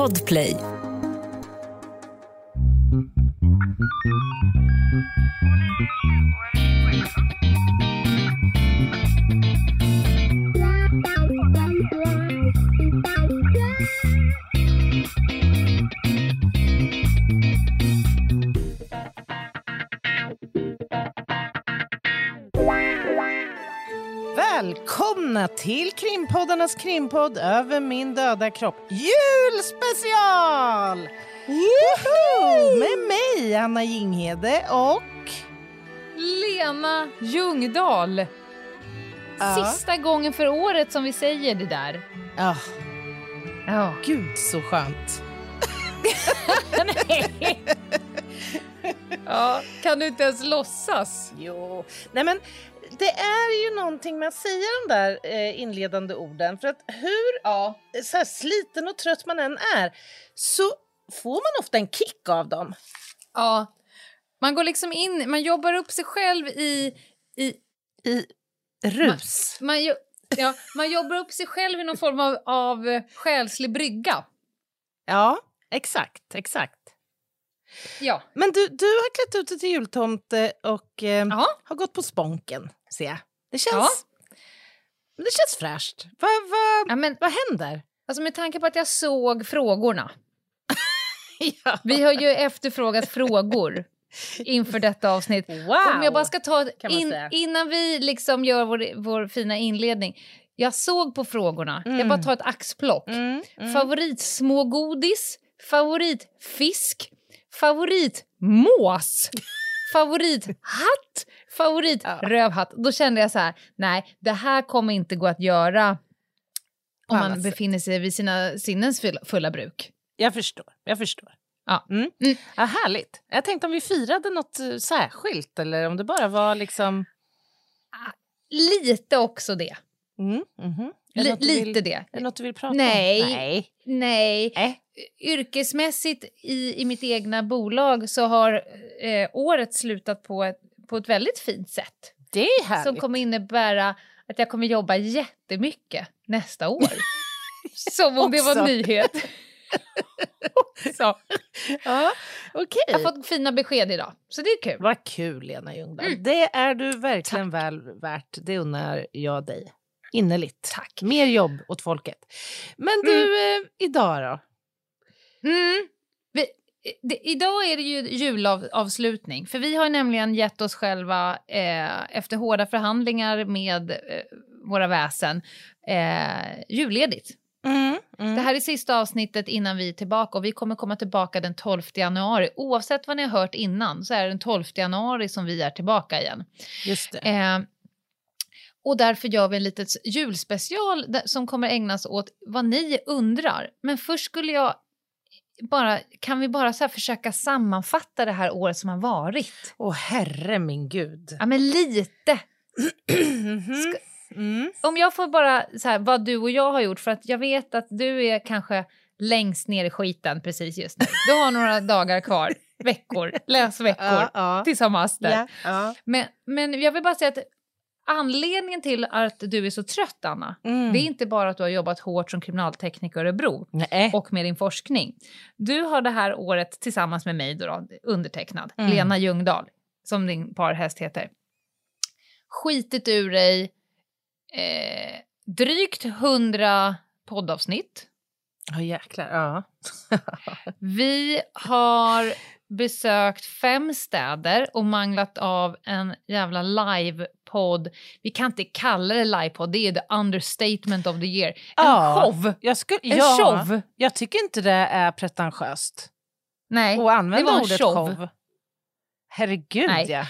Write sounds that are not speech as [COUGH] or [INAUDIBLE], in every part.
Podplay. Till krimpoddarnas krimpodd Över min döda kropp julspecial! Woho! Med mig, Anna Jinghede och... Lena Ljungdahl. Ja. Sista gången för året som vi säger det där. Ja, Ja. gud så skönt. [LAUGHS] [LAUGHS] ja. Kan du inte ens låtsas? Jo, nej men det är ju någonting med att säga de där eh, inledande orden för att hur Ja. så här, sliten och trött man än är så får man ofta en kick av dem. ja. Man går liksom in, man jobbar upp sig själv i... i I rus. man, jo, ja, man jobbar upp sig själv i någon form av, av själslig brygga. Ja, exakt, exakt. Ja. Men du, du har klätt ut dig till jultomte och eh, har gått på sponken, ser jag. Det känns, det känns fräscht. Vad vad ja men, vad händer? alltså med tanke på att jag såg frågorna. [LAUGHS] ja. Vi har ju efterfrågat frågor inför detta avsnitt. Wow! Om jag bara ska ta in, innan vi liksom gör vår, vår fina inledning. Jag såg på frågorna, jag Mm. bara tar ett axplock. Mm, mm. Favoritsmågodis, favoritfisk, favoritmås, favorithatt, favoritrövhatt. Då kände jag så här, nej det här kommer inte gå att göra om man befinner sig vid sina sinnens fulla, bruk. Jag förstår, jag förstår. Ja. Mm. Mm. Ja, härligt. Jag tänkte om vi firade något eh, särskilt eller om det bara var liksom... Lite också det. Mm, Li- något du lite vill, det. Är det något du vill prata Nej. om? Nej. Nej. Äh. Yrkesmässigt i, i mitt egna bolag så har eh, året slutat på ett, på ett väldigt fint sätt. Det är härligt. Som kommer innebära att jag kommer jobba jättemycket nästa år. [LAUGHS] Som om det var en nyhet. [LAUGHS] så, Ja, okej. jag har fått fina besked idag, så det är kul. Vad kul, Lena Ljungdahl. Mm. Det är du verkligen väl värt. Det unnar jag dig innerligt. Tack. Mer jobb åt folket. Men du, eh, idag då? Mm. Vi, det, idag är det ju julavslutning, för vi har nämligen gett oss själva, eh, efter hårda förhandlingar med eh, våra väsen, eh, julledigt. Mm, mm. Det här är sista avsnittet innan vi är tillbaka och vi kommer komma tillbaka den 12 januari. Oavsett vad ni har hört innan så är det den 12 januari som vi är tillbaka igen. Just det. Eh, och därför gör vi en liten julspecial som kommer ägnas åt vad ni undrar. Men först skulle jag bara, kan vi bara så försöka sammanfatta det här året som har varit? Åh, herre min gud. Ja, men lite. Mhm. Mm. Om jag får bara så här, vad du och jag har gjort, för att jag vet att du är kanske längst ner i skiten precis just nu. Du har några [LAUGHS] dagar kvar, veckor, läsveckor Ja, ja. master. Ja, ja. Men, men jag vill bara säga att anledningen till att du är så trött, Anna, Mm. det är inte bara att du har jobbat hårt som kriminaltekniker i Örebro Nej. och med din forskning. Du har det här året tillsammans med mig, då, då, undertecknad, Mm. Lena Ljungdahl, som din parhäst heter, skitit ur dig eh, drygt 100 poddavsnitt. Ja, jäklar. Ja. [LAUGHS] Vi har besökt fem städer och manglat av en jävla livepodd. Vi kan inte kalla det livepodd, det är the understatement of the year. En Ja, show! Jag skulle, En ja, show! Jag tycker inte det är pretentiöst Nej, att använda det var en ordet show. show. Herregud, Nej. ja.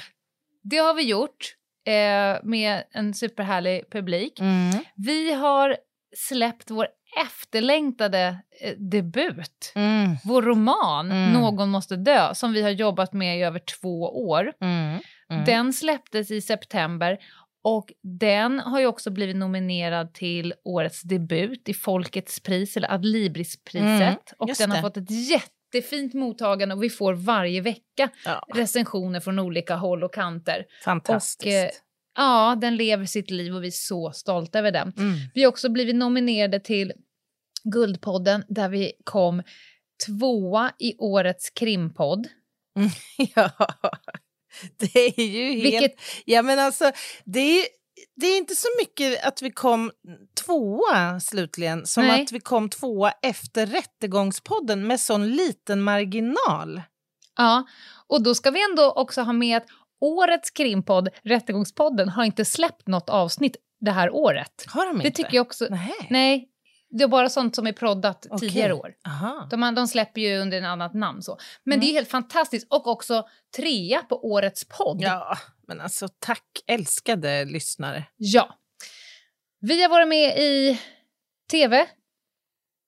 det har vi gjort eh, med en superhärlig publik. Mm. Vi har släppt vår efterlängtade eh, debut. Mm. Vår roman Mm. Någon måste dö, som vi har jobbat med i över två år. Mm. Mm. Den släpptes i september och den har ju också blivit nominerad till årets debut i Folkets pris, eller Adlibrispriset. Mm, och den har det. fått ett jättefint mottagande och vi får varje vecka Ja, recensioner från olika håll och kanter. fantastiskt. Och, eh, Ja, den lever sitt liv och vi är så stolta över den. mm. Vi har också blivit nominerade till Guldpodden där vi kom tvåa i årets krimpodd. [LAUGHS] Ja, det är ju helt... Vilket, Ja, men alltså, det är, det är inte så mycket att vi kom tvåa slutligen som Nej. att vi kom tvåa efter Rättegångspodden med sån liten marginal. ja, och då ska vi ändå också ha med att årets krimpodd, Rättegångspodden, har inte släppt något avsnitt det här året. Har de Det inte? tycker jag också. Nej. Nej, det är bara sånt som är proddat Okej. tidigare år. Aha. De, de släpper ju under en annat namn så. Men Mm. det är helt fantastiskt. Och också trea på årets podd. Ja, men alltså tack älskade lyssnare. Ja. Vi har varit med i tv.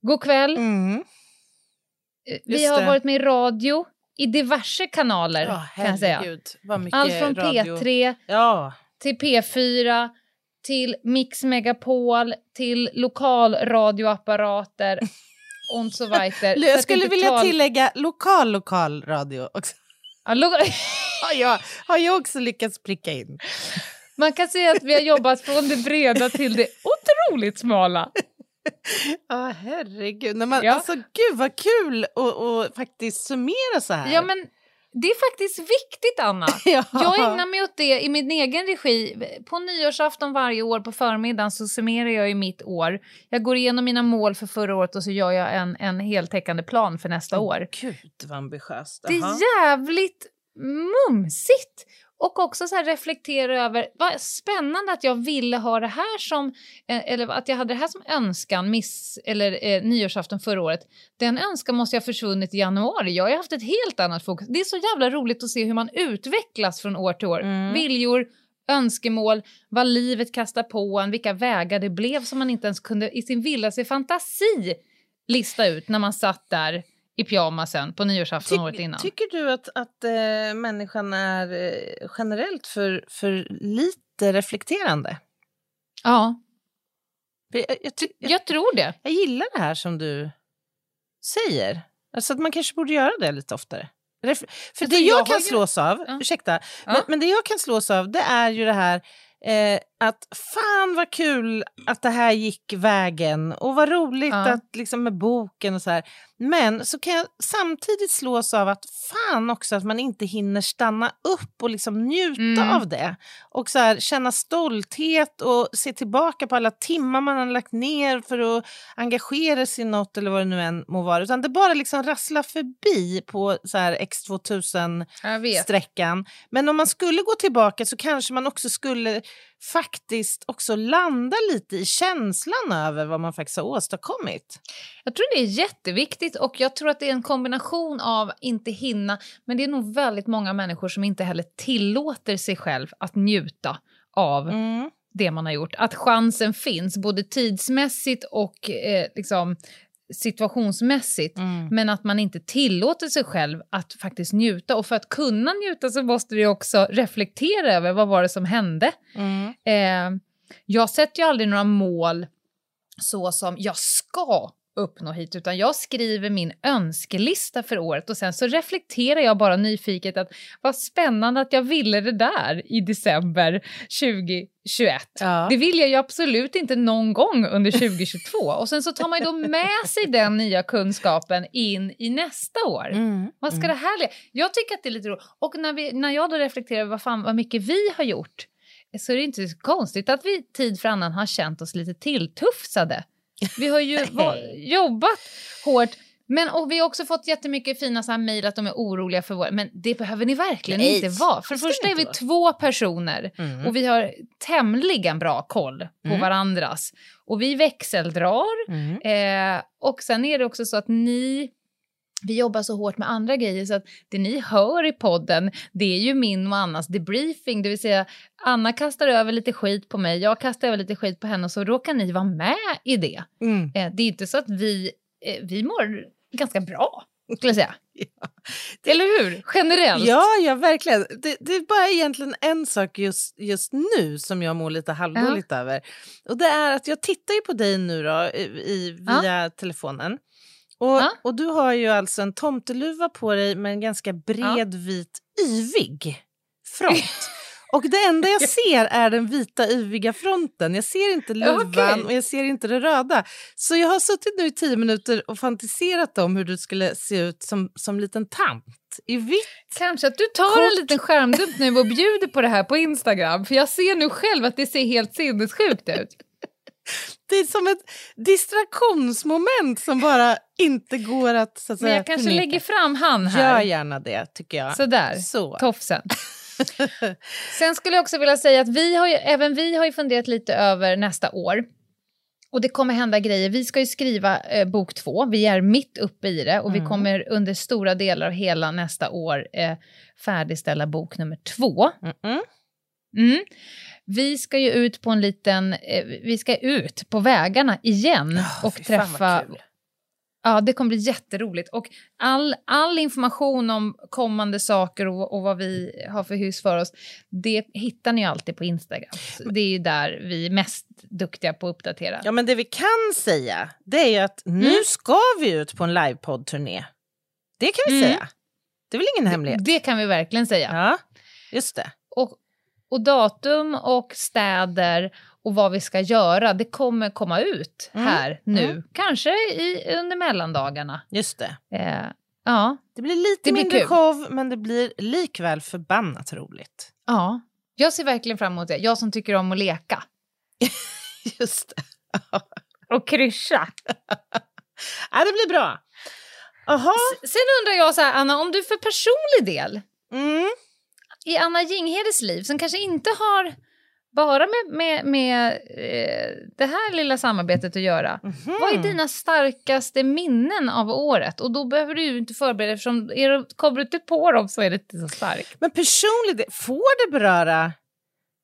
God kväll. Mm. Vi just har det. varit med i radio i diverse kanaler Ja, kan jag säga. Allt från radio. P3 Ja, till P4 till Mix Megapol till lokalradioapparater [LAUGHS] och så vidare. Jag skulle vilja tala- tillägga lokal lokal radio också. Ja, lo- [LAUGHS] Har jag, har jag också lyckats pricka in. Man kan säga att vi har jobbat från det breda till det otroligt smala. [LAUGHS] Ja, herregud. Nej, men, Ja. Alltså, gud vad kul att faktiskt summera så här. Ja, men det är faktiskt viktigt, Anna. [LAUGHS] Ja. Jag ägnar mig åt det i min egen regi. På nyårsafton varje år på förmiddagen så summerar jag ju mitt år. Jag går igenom mina mål för förra året och så gör jag en, en heltäckande plan för nästa år. Gud vad ambitiöst. Det är jävligt mumsigt. Och också så reflektera över vad spännande att jag ville ha det här som, eh, eller att jag hade det här som önskan miss, eller eh, nyårsafton förra året. Den önskan måste jag ha försvunnit i januari. Jag har ju haft ett helt annat fokus. Det är så jävla roligt att se hur man utvecklas från år till år. Mm. Viljor, önskemål, vad livet kastar på en, vilka vägar det blev som man inte ens kunde i sin vildaste fantasi lista ut när man satt där i pyjamasen på nyårsafton året innan. Tycker du att, att eh, människan är eh, generellt för, för lite reflekterande? Ja, Jag, jag, ty- jag, jag tror det. jag gillar det här som du säger. Alltså att man kanske borde göra det lite oftare. Ref- för Alltså, det jag, kan ju- slås av, Ja. ursäkta, Ja. men, men det jag kan slås av det är ju det här eh, att fan vad kul att det här gick vägen och vad roligt Ja. att liksom med boken och så här. Men så kan jag samtidigt slås av att fan också att man inte hinner stanna upp och liksom njuta Mm. av det. Och så här, känna stolthet och se tillbaka på alla timmar man har lagt ner för att engagera sig i något eller vad det nu än må vara. Utan det bara liksom rasslar förbi på så här X2000 Jag vet. sträckan. Men om man skulle gå tillbaka så kanske man också skulle faktiskt också landa lite i känslan över vad man faktiskt har åstadkommit. Jag tror det är jätteviktigt och jag tror att det är en kombination av inte hinna, men det är nog väldigt många människor som inte heller tillåter sig själv att njuta av Mm. det man har gjort. Att chansen finns, både tidsmässigt och eh, liksom situationsmässigt. Mm. Men att man inte tillåter sig själv att faktiskt njuta. Och för att kunna njuta så måste du också reflektera över vad var det som hände. Mm. Eh, jag sätter ju aldrig några mål så som jag ska uppnå hit, utan jag skriver min önskelista för året och sen så reflekterar jag bara nyfiket att vad spännande att jag ville det där i december 2021. Ja. Det vill jag ju absolut inte någon gång under 2022. [LAUGHS] Och sen så tar man ju då med sig den nya kunskapen in i nästa år. Mm. Vad ska Mm. det här le- Jag tycker att det är lite roligt. Och när, vi, när jag då reflekterar över vad, fan, vad mycket vi har gjort så är det inte så konstigt att vi tid för annan har känt oss lite tilltufsade. Vi har ju [LAUGHS] jobbat hårt. Men och vi har också fått jättemycket fina så här mejl att de är oroliga för vår... Men det behöver ni verkligen Nej, inte vara. För det första är vi inte två personer Mm. och vi har tämligen bra koll på Mm. varandras. Och vi växeldrar. Mm. Eh, och sen är det också så att ni, vi jobbar så hårt med andra grejer så att det ni hör i podden, det är ju min och Annas debriefing, det vill säga Anna kastar över lite skit på mig, jag kastar över lite skit på henne och så råkar ni vara med i det. Mm. Eh, det är inte så att vi, eh, vi mår ganska bra, skulle jag säga. [LAUGHS] Eller hur? Generellt. Ja, ja, verkligen. Det, det är bara egentligen en sak just, just nu som jag mår lite halvdåligt över. Och det är att jag tittar ju på dig nu då, i, i- via telefonen. Och, Ja. och du har ju alltså en tomteluva på dig med en ganska bred vit yvig front. [LAUGHS] Och det enda jag ser är den vita yviga fronten. Jag ser inte luvan Okej. och jag ser inte det röda. Så jag har suttit nu i tio minuter och fantiserat om hur du skulle se ut som, som liten tant i vitt. Kanske att du tar Kort. en liten skärmdump nu och bjuder på det här på Instagram. För jag ser nu själv att det ser helt sinnessjukt ut. Det är som ett distraktionsmoment som bara inte går att, så att Men säga, jag kanske förneka. lägger fram han Gör här. gärna det, tycker jag. Sådär, Så. [LAUGHS] tofsen. Sen skulle jag också vilja säga att vi har ju, även vi har ju funderat lite över nästa år. Och det kommer hända grejer. Vi ska ju skriva eh, bok två. Vi är mitt uppe i det och vi Mm. kommer under stora delar av hela nästa år eh, färdigställa bok nummer två. Mm-mm. Mm. Vi ska ju ut på en liten, eh, vi ska ut på vägarna igen Ah, och träffa. Ja, det kommer bli jätteroligt. Och all, all information om kommande saker och, och vad vi har för hus för oss, det hittar ni alltid på Instagram. Det är ju där vi är mest duktiga på att uppdatera. Ja, men det vi kan säga det är ju att nu Mm. ska vi ut på en livepodd-turné. Det kan vi Mm. säga. Det är väl ingen hemlighet? Det kan vi verkligen säga. Ja, just det. Och, datum och städer och vad vi ska göra, det kommer komma ut Mm. här nu. Mm. Kanske i, under mellandagarna. Just det. Eh, ja, Det blir lite Det blir mindre kul. show, men det blir likväl förbannat roligt. ja. Jag ser verkligen fram emot det. Jag som tycker om att leka. [LAUGHS] Just det. [LAUGHS] Och kryscha. [LAUGHS] Ja, det blir bra. Jaha. Sen undrar jag så här, Anna, om du för personlig del Mm. I Anna Jinghedes liv som kanske inte har bara med, med, med eh, det här lilla samarbetet att göra. Mhm. Vad är dina starkaste minnen av året? Och då behöver du ju inte förbereda eftersom är du, kommer du inte på dem så är det inte så starkt. Men personligt, får det beröra...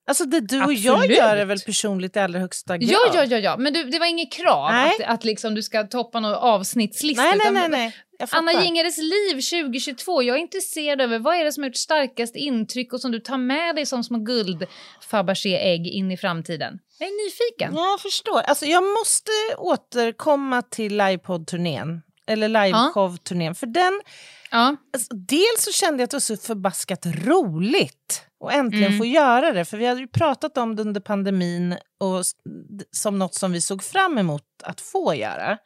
Alltså det du och jag Absolut. gör är väl personligt i allra högsta grad? Ja, ja, ja, ja. men du, det var inget krav Nej. att, att liksom du ska toppa någon avsnittslista. Nej, nej, nej. nej. Jag Anna fattar. Jingeres liv 2022. Jag är intresserad över vad är det som har gjort starkast intryck och som du tar med dig som små guld Fabergé-ägg in i framtiden. Jag är nyfiken. Ja, Jag förstår. Alltså, jag måste återkomma till livepodd-turnén. Eller liveshow-turnén. För den, Ja. alltså, dels så kände jag att det var så förbaskat roligt att äntligen Mm. få göra det. För vi hade ju pratat om det under pandemin och som något som vi såg fram emot att få göra.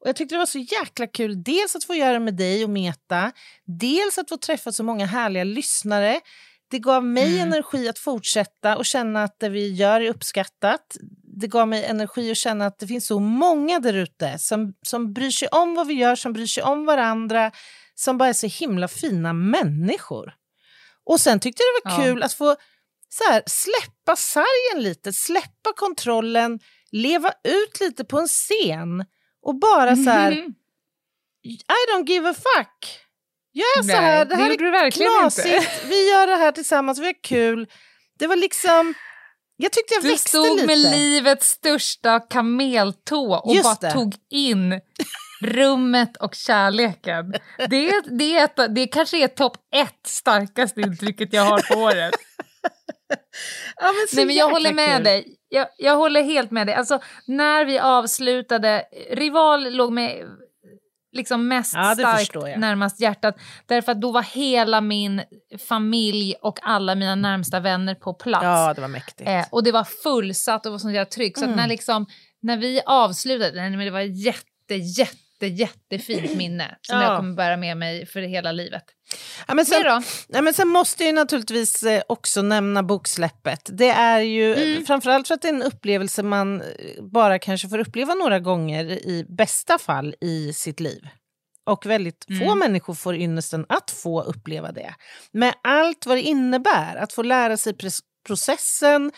Och jag tyckte det var så jäkla kul, dels att få göra det med dig och Meta, dels att få träffa så många härliga lyssnare. Det gav mig Mm. energi att fortsätta och känna att det vi gör är uppskattat. Det gav mig energi att känna att det finns så många där ute som, som bryr sig om vad vi gör, som bryr sig om varandra, som bara är så himla fina människor. Och sen tyckte jag det var Ja. kul att få så här, släppa sargen lite, släppa kontrollen, leva ut lite på en scen och bara så här, Mhm. I don't give a fuck. Gör så här, det det här du är verkligen knasigt, inte. vi gör det här tillsammans, vi har kul. Det var liksom, jag tyckte jag Du växte stod lite. med livets största kameltå och Just bara det. tog in rummet och kärleken. Det, är, det, är ett, det kanske är topp ett starkaste intrycket jag har på året. [LAUGHS] ja, men så Nej, men jag håller med kul. dig. Jag, jag håller helt med dig. Alltså, när vi avslutade, Rival låg med liksom mest Ja, det starkt närmast hjärtat. Därför att då var hela min familj och alla mina närmsta vänner på plats. Ja, det var mäktigt. Eh, och det var fullsatt och var sånt jävla tryck. Så Mm. när, liksom, när vi avslutade, nej, men det var ett jätte, jätte, jättefint [CLEARS THROAT] minne som Ja. jag kommer bära med mig för hela livet. Ja, men sen, då? Nej, men sen måste jag ju naturligtvis eh, också nämna boksläppet. Det är ju Mm. framförallt för att det är en upplevelse man eh, bara kanske får uppleva några gånger i bästa fall i sitt liv. Och väldigt få Mm. människor får ynnesten att få uppleva det. Med allt vad det innebär, att få lära sig processen,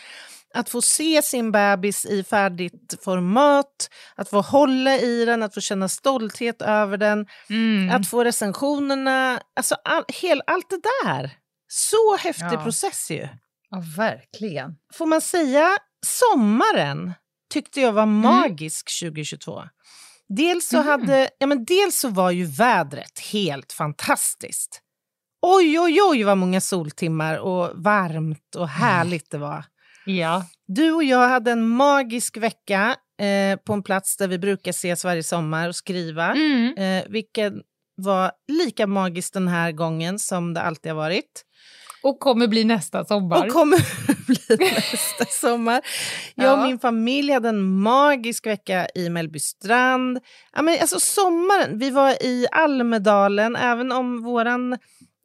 att få se sin bebis i färdigt format, att få hålla i den, att få känna stolthet över den, Mm. att få recensionerna, alltså all, hel, allt det där. Så häftig Ja. process ju. Ja, verkligen. Får man säga sommaren tyckte jag var Mm. magisk 2022. Dels så, Mhm. hade, ja, men dels så var ju vädret helt fantastiskt. Oj, oj, oj vad många soltimmar och varmt och härligt det var. Ja. Du och jag hade en magisk vecka eh, på en plats där vi brukar ses varje sommar och skriva. Mm. Eh, vilket var lika magiskt den här gången som det alltid har varit. Och kommer bli nästa sommar. Och kommer [LAUGHS] bli nästa sommar. [LAUGHS] Jag och Ja. min familj hade en magisk vecka i Mellbystrand. Ja, men alltså sommaren, vi var i Almedalen, även om våran,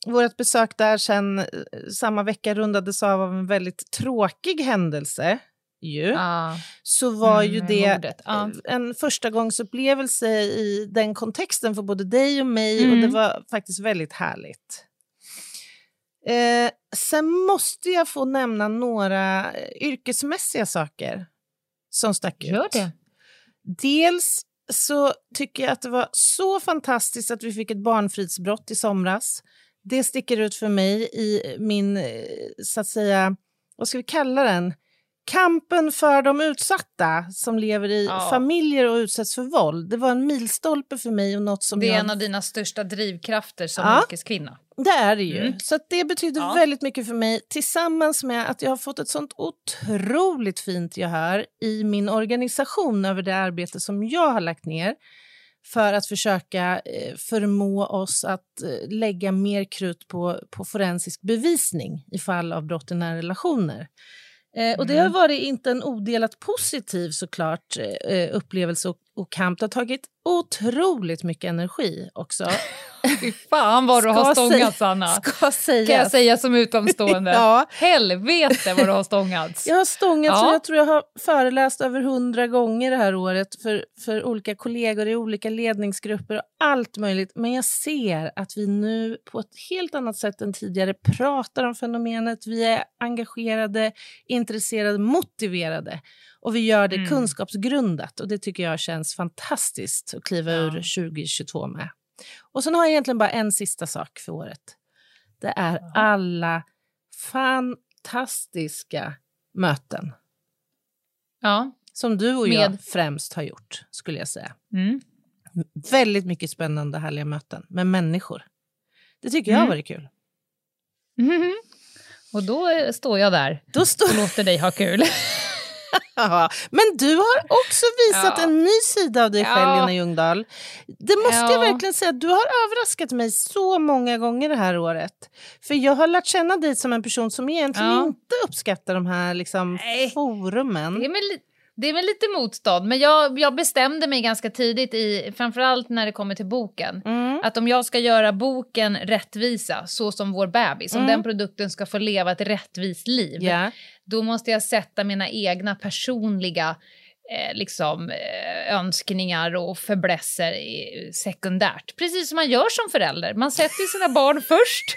vårt besök där sen eh, samma vecka rundades av av en väldigt tråkig händelse. Ju, Ja. så var Mm, ju det eh, en förstagångsupplevelse i den kontexten för både dig och mig och Mm. det var faktiskt väldigt härligt. Eh, sen måste jag få nämna några eh, yrkesmässiga saker som stack Gör ut. det. Dels så tycker jag att det var så fantastiskt att vi fick ett barnfridsbrott i somras. Det sticker ut för mig i min, eh, så att säga, vad ska vi kalla den? Kampen för de utsatta som lever i Ja. familjer och utsätts för våld. Det var en milstolpe för mig och något som Det är jag en av dina största drivkrafter som Ja. yrkeskvinna. Det är det ju. Mm. Så det betyder Ja. väldigt mycket för mig tillsammans med att jag har fått ett sånt otroligt fint gehör i min organisation över det arbete som jag har lagt ner för att försöka eh, förmå oss att eh, lägga mer krut på, på forensisk bevisning i fall av brott i nära relationer. Eh, och det har Mm. varit inte en odelat positiv såklart upplevelse och, och kamp. Det har tagit otroligt mycket energi också. [LAUGHS] Fy fan vad du har stångats, Anna. [LAUGHS] Ska sägas. Kan jag säga som utomstående. [LAUGHS] Ja. Helvete vad du har stångats. Jag har stångats Ja. och jag tror jag har föreläst över hundra gånger det här året för, för olika kollegor i olika ledningsgrupper och allt möjligt. Men jag ser att vi nu på ett helt annat sätt än tidigare pratar om fenomenet. Vi är engagerade, intresserade, motiverade och vi gör det Mm. kunskapsgrundat och det tycker jag känns fantastiskt att kliva Ja. ur 2022 med. Och sen har jag egentligen bara en sista sak för året. Det är Ja. alla fantastiska möten Ja. som du och Med- jag främst har gjort, skulle jag säga. Mm. Väldigt mycket spännande, härliga möten med människor. Det tycker jag har Mm. varit kul. Mhm. [LAUGHS] Och då står jag där Då står... och låter dig ha kul. [LAUGHS] [LAUGHS] Men du har också visat Ja. en ny sida av dig själv, Ja. Lena Ljungdahl. Det måste jag Ja. verkligen säga. Du har överraskat mig så många gånger det här året. För jag har lärt känna dig som en person som egentligen Ja. inte uppskattar de här liksom, Nej. forumen. Det är med, det är med lite motstånd, men jag, jag bestämde mig ganska tidigt, i, framförallt när det kommer till boken, Mm. att om jag ska göra boken rättvisa, så som vår bebis, om Mm. den produkten ska få leva ett rättvist liv, Ja. Då måste jag sätta mina egna personliga eh, liksom, eh, önskningar och förblässer sekundärt. Precis som man gör som förälder. Man sätter sina barn [LAUGHS] först.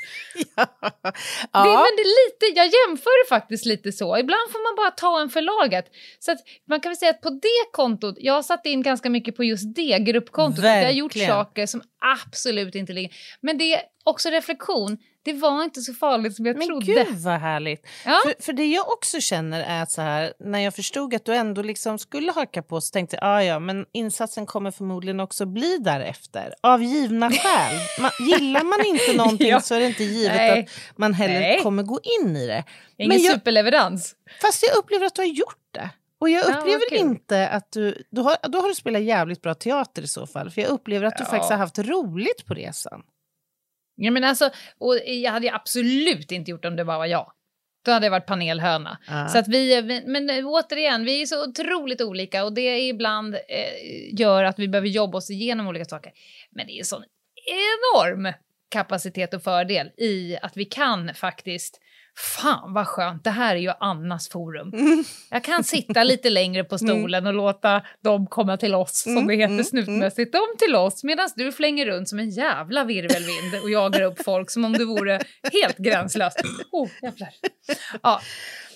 ja. Det, men det är lite, jag jämför det faktiskt lite så. Ibland får man bara ta en för laget. Så att man kan väl säga att på det kontot, jag har satt in ganska mycket på just det gruppkontot. Jag har gjort saker som absolut inte ligger... Men det är också reflektion. Det var inte så farligt som jag Men trodde. gud vad härligt. Ja. För, för det jag också känner är att så här, när jag förstod att du ändå liksom skulle haka på så tänkte jag, ah, ja men insatsen kommer förmodligen också bli därefter. Av givna skäl. [LAUGHS] Man, gillar man inte någonting Ja. så är det inte givet Nej. att man heller Nej. kommer gå in i det. Ingen Men jag- superleverans. Fast jag upplever att du har gjort det. Och jag Ja, upplever kul. inte att du... Då har, då har du spelat jävligt bra teater i så fall. För jag upplever att du Ja. faktiskt har haft roligt på resan. Ja, men alltså, och jag hade ju absolut inte gjort om det bara var jag. Då hade jag varit panelhöna. Ja. Så att vi, men eh, återigen, vi är så otroligt olika och det ibland eh, gör att vi behöver jobba oss igenom olika saker. Men det är en sån enorm kapacitet och fördel i att vi kan faktiskt Fan vad skönt, det här är ju Annas forum. Jag kan sitta lite längre på stolen och låta dem komma till oss, som Mm, det heter mm, snutmässigt, de till oss, medan du flänger runt som en jävla virvelvind och jagar upp folk som om det vore helt gränslöst. Oh, jävlar. Ja,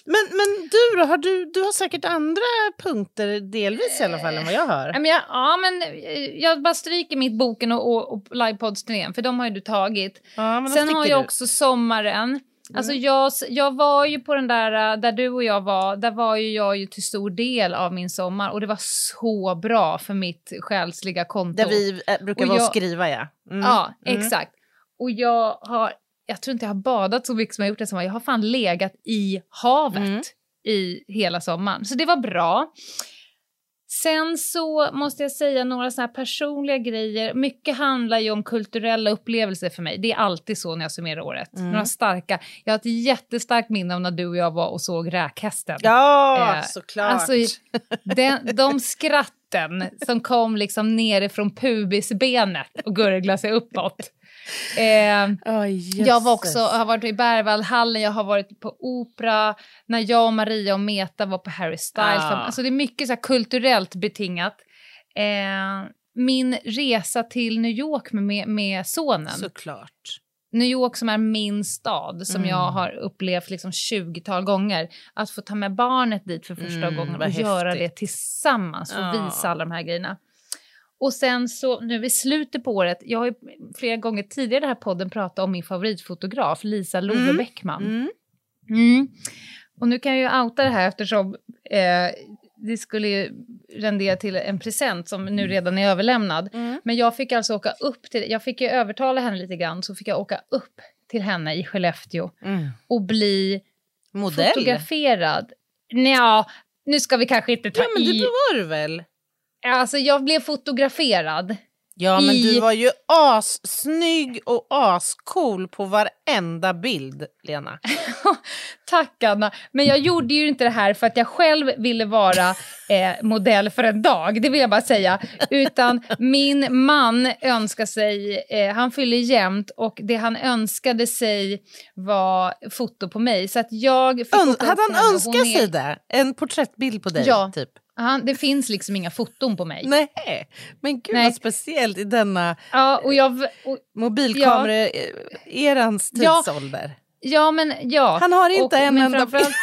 Men, men du då? Har du, du har säkert andra punkter, delvis i alla fall, än vad jag har. Men jag, ja, men eh, jag bara stryker mitt boken och, och, och livepodsturnén, för de har ju du tagit. Ja, Sen har jag du. också sommaren. Alltså jag, jag var ju på den där, äh, där du och jag var, där var ju jag ju till stor del av min sommar och det var så bra för mitt själsliga konto. Där vi äh, brukar Och vara och jag- skriva, ja. Mm. Ja, Mm. exakt. Och jag har, jag tror inte jag har badat så mycket som jag gjort i sommar. Jag har fan legat i havet Mm. i hela sommaren. Så det var bra. Sen så måste jag säga några såna här personliga grejer. Mycket handlar ju om kulturella upplevelser för mig. Det är alltid så när jag summerar året. Mm. Några starka. Jag har ett jättestarkt minne av när du och jag var och såg Räkhästen. Ja, Eh, såklart. Alltså, den, de skratten som kom liksom nerifrån pubisbenet och gurglade sig uppåt. Eh, Oj, jag var också, har varit i Berwaldhallen, jag har varit på opera, när jag och Maria och Meta var på Harry Styles. Ah. Alltså det är mycket så kulturellt betingat. Eh, min resa till New York med, med, sonen. Såklart. New York som är min stad, som Mm. jag har upplevt liksom 20-tal gånger. Att få ta med barnet dit för första Mm, gången och vad göra häftigt. det tillsammans och Ja. visa alla de här grejerna. Och sen så nu i slutet på året, jag har ju flera gånger tidigare i den här podden pratat om min favoritfotograf Lisa Love Mm. Bäckman. Mm. Mm. Och nu kan jag ju outa det här eftersom eh, det skulle ju rendera till en present som nu redan är överlämnad. Mm. Men jag fick alltså åka upp till, jag fick ju övertala henne lite grann, så fick jag åka upp till henne i Skellefteå Mm. och bli Modell? fotograferad. Nja, nu ska vi kanske inte ta Ja, men i. det var du väl? Alltså jag blev fotograferad. Ja, men I- du var ju assnygg och ascool på varenda bild, Lena. [LAUGHS] Tack Anna. Men jag gjorde ju inte det här för att jag själv ville vara eh, modell för en dag, det vill jag bara säga. Utan min man önskar sig, eh, han fyller jämnt och det han önskade sig var foto på mig. Så att jag fick Ön- åka upp hade han önskat sig det? En porträttbild på dig? Ja. Typ. Han, det finns liksom inga foton på mig. Nej, men gud Nej. vad speciellt i denna Ja, och jag, och, mobilkamera-erans Ja. tidsålder. ja, men ja. Han har inte och, en enda framförallt-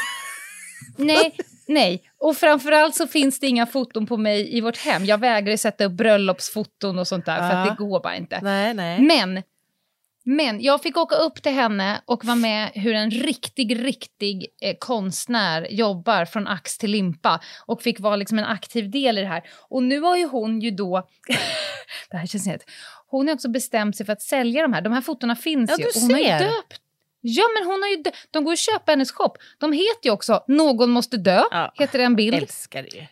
[LAUGHS] Nej, nej. Och framförallt så finns det inga foton på mig i vårt hem. Jag vägrar sätta upp bröllopsfoton och sånt där, för att Ja. det går bara inte. Nej, nej. Men, men jag fick åka upp till henne och vara med hur en riktig, riktig eh, konstnär jobbar från ax till limpa och fick vara liksom en aktiv del i det här. Och nu har ju hon ju då, [LAUGHS] det här känns helt, hon har också bestämt sig för att sälja de här. De här fotona finns Ja, ju. du hon har ju döpt Ja, men hon har ju de går ju att köpa hennes shop. De heter ju också Någon måste dö, Ja. heter en bild. Älskar det.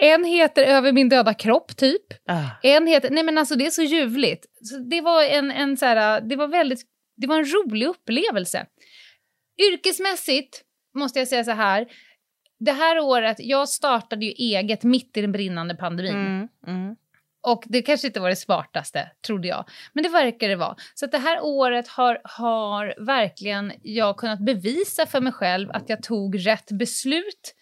En heter Över min döda kropp, typ. Ah. En heter, nej men alltså det är så ljuvligt. Så det var en, en så här, det var väldigt, det var en rolig upplevelse. Yrkesmässigt måste jag säga så här, det här året, jag startade ju eget mitt i den brinnande pandemin. Mm, mm. Och det kanske inte var det smartaste, trodde jag. Men det verkar det vara. Så det här året har, har verkligen jag kunnat bevisa för mig själv att jag tog rätt beslut.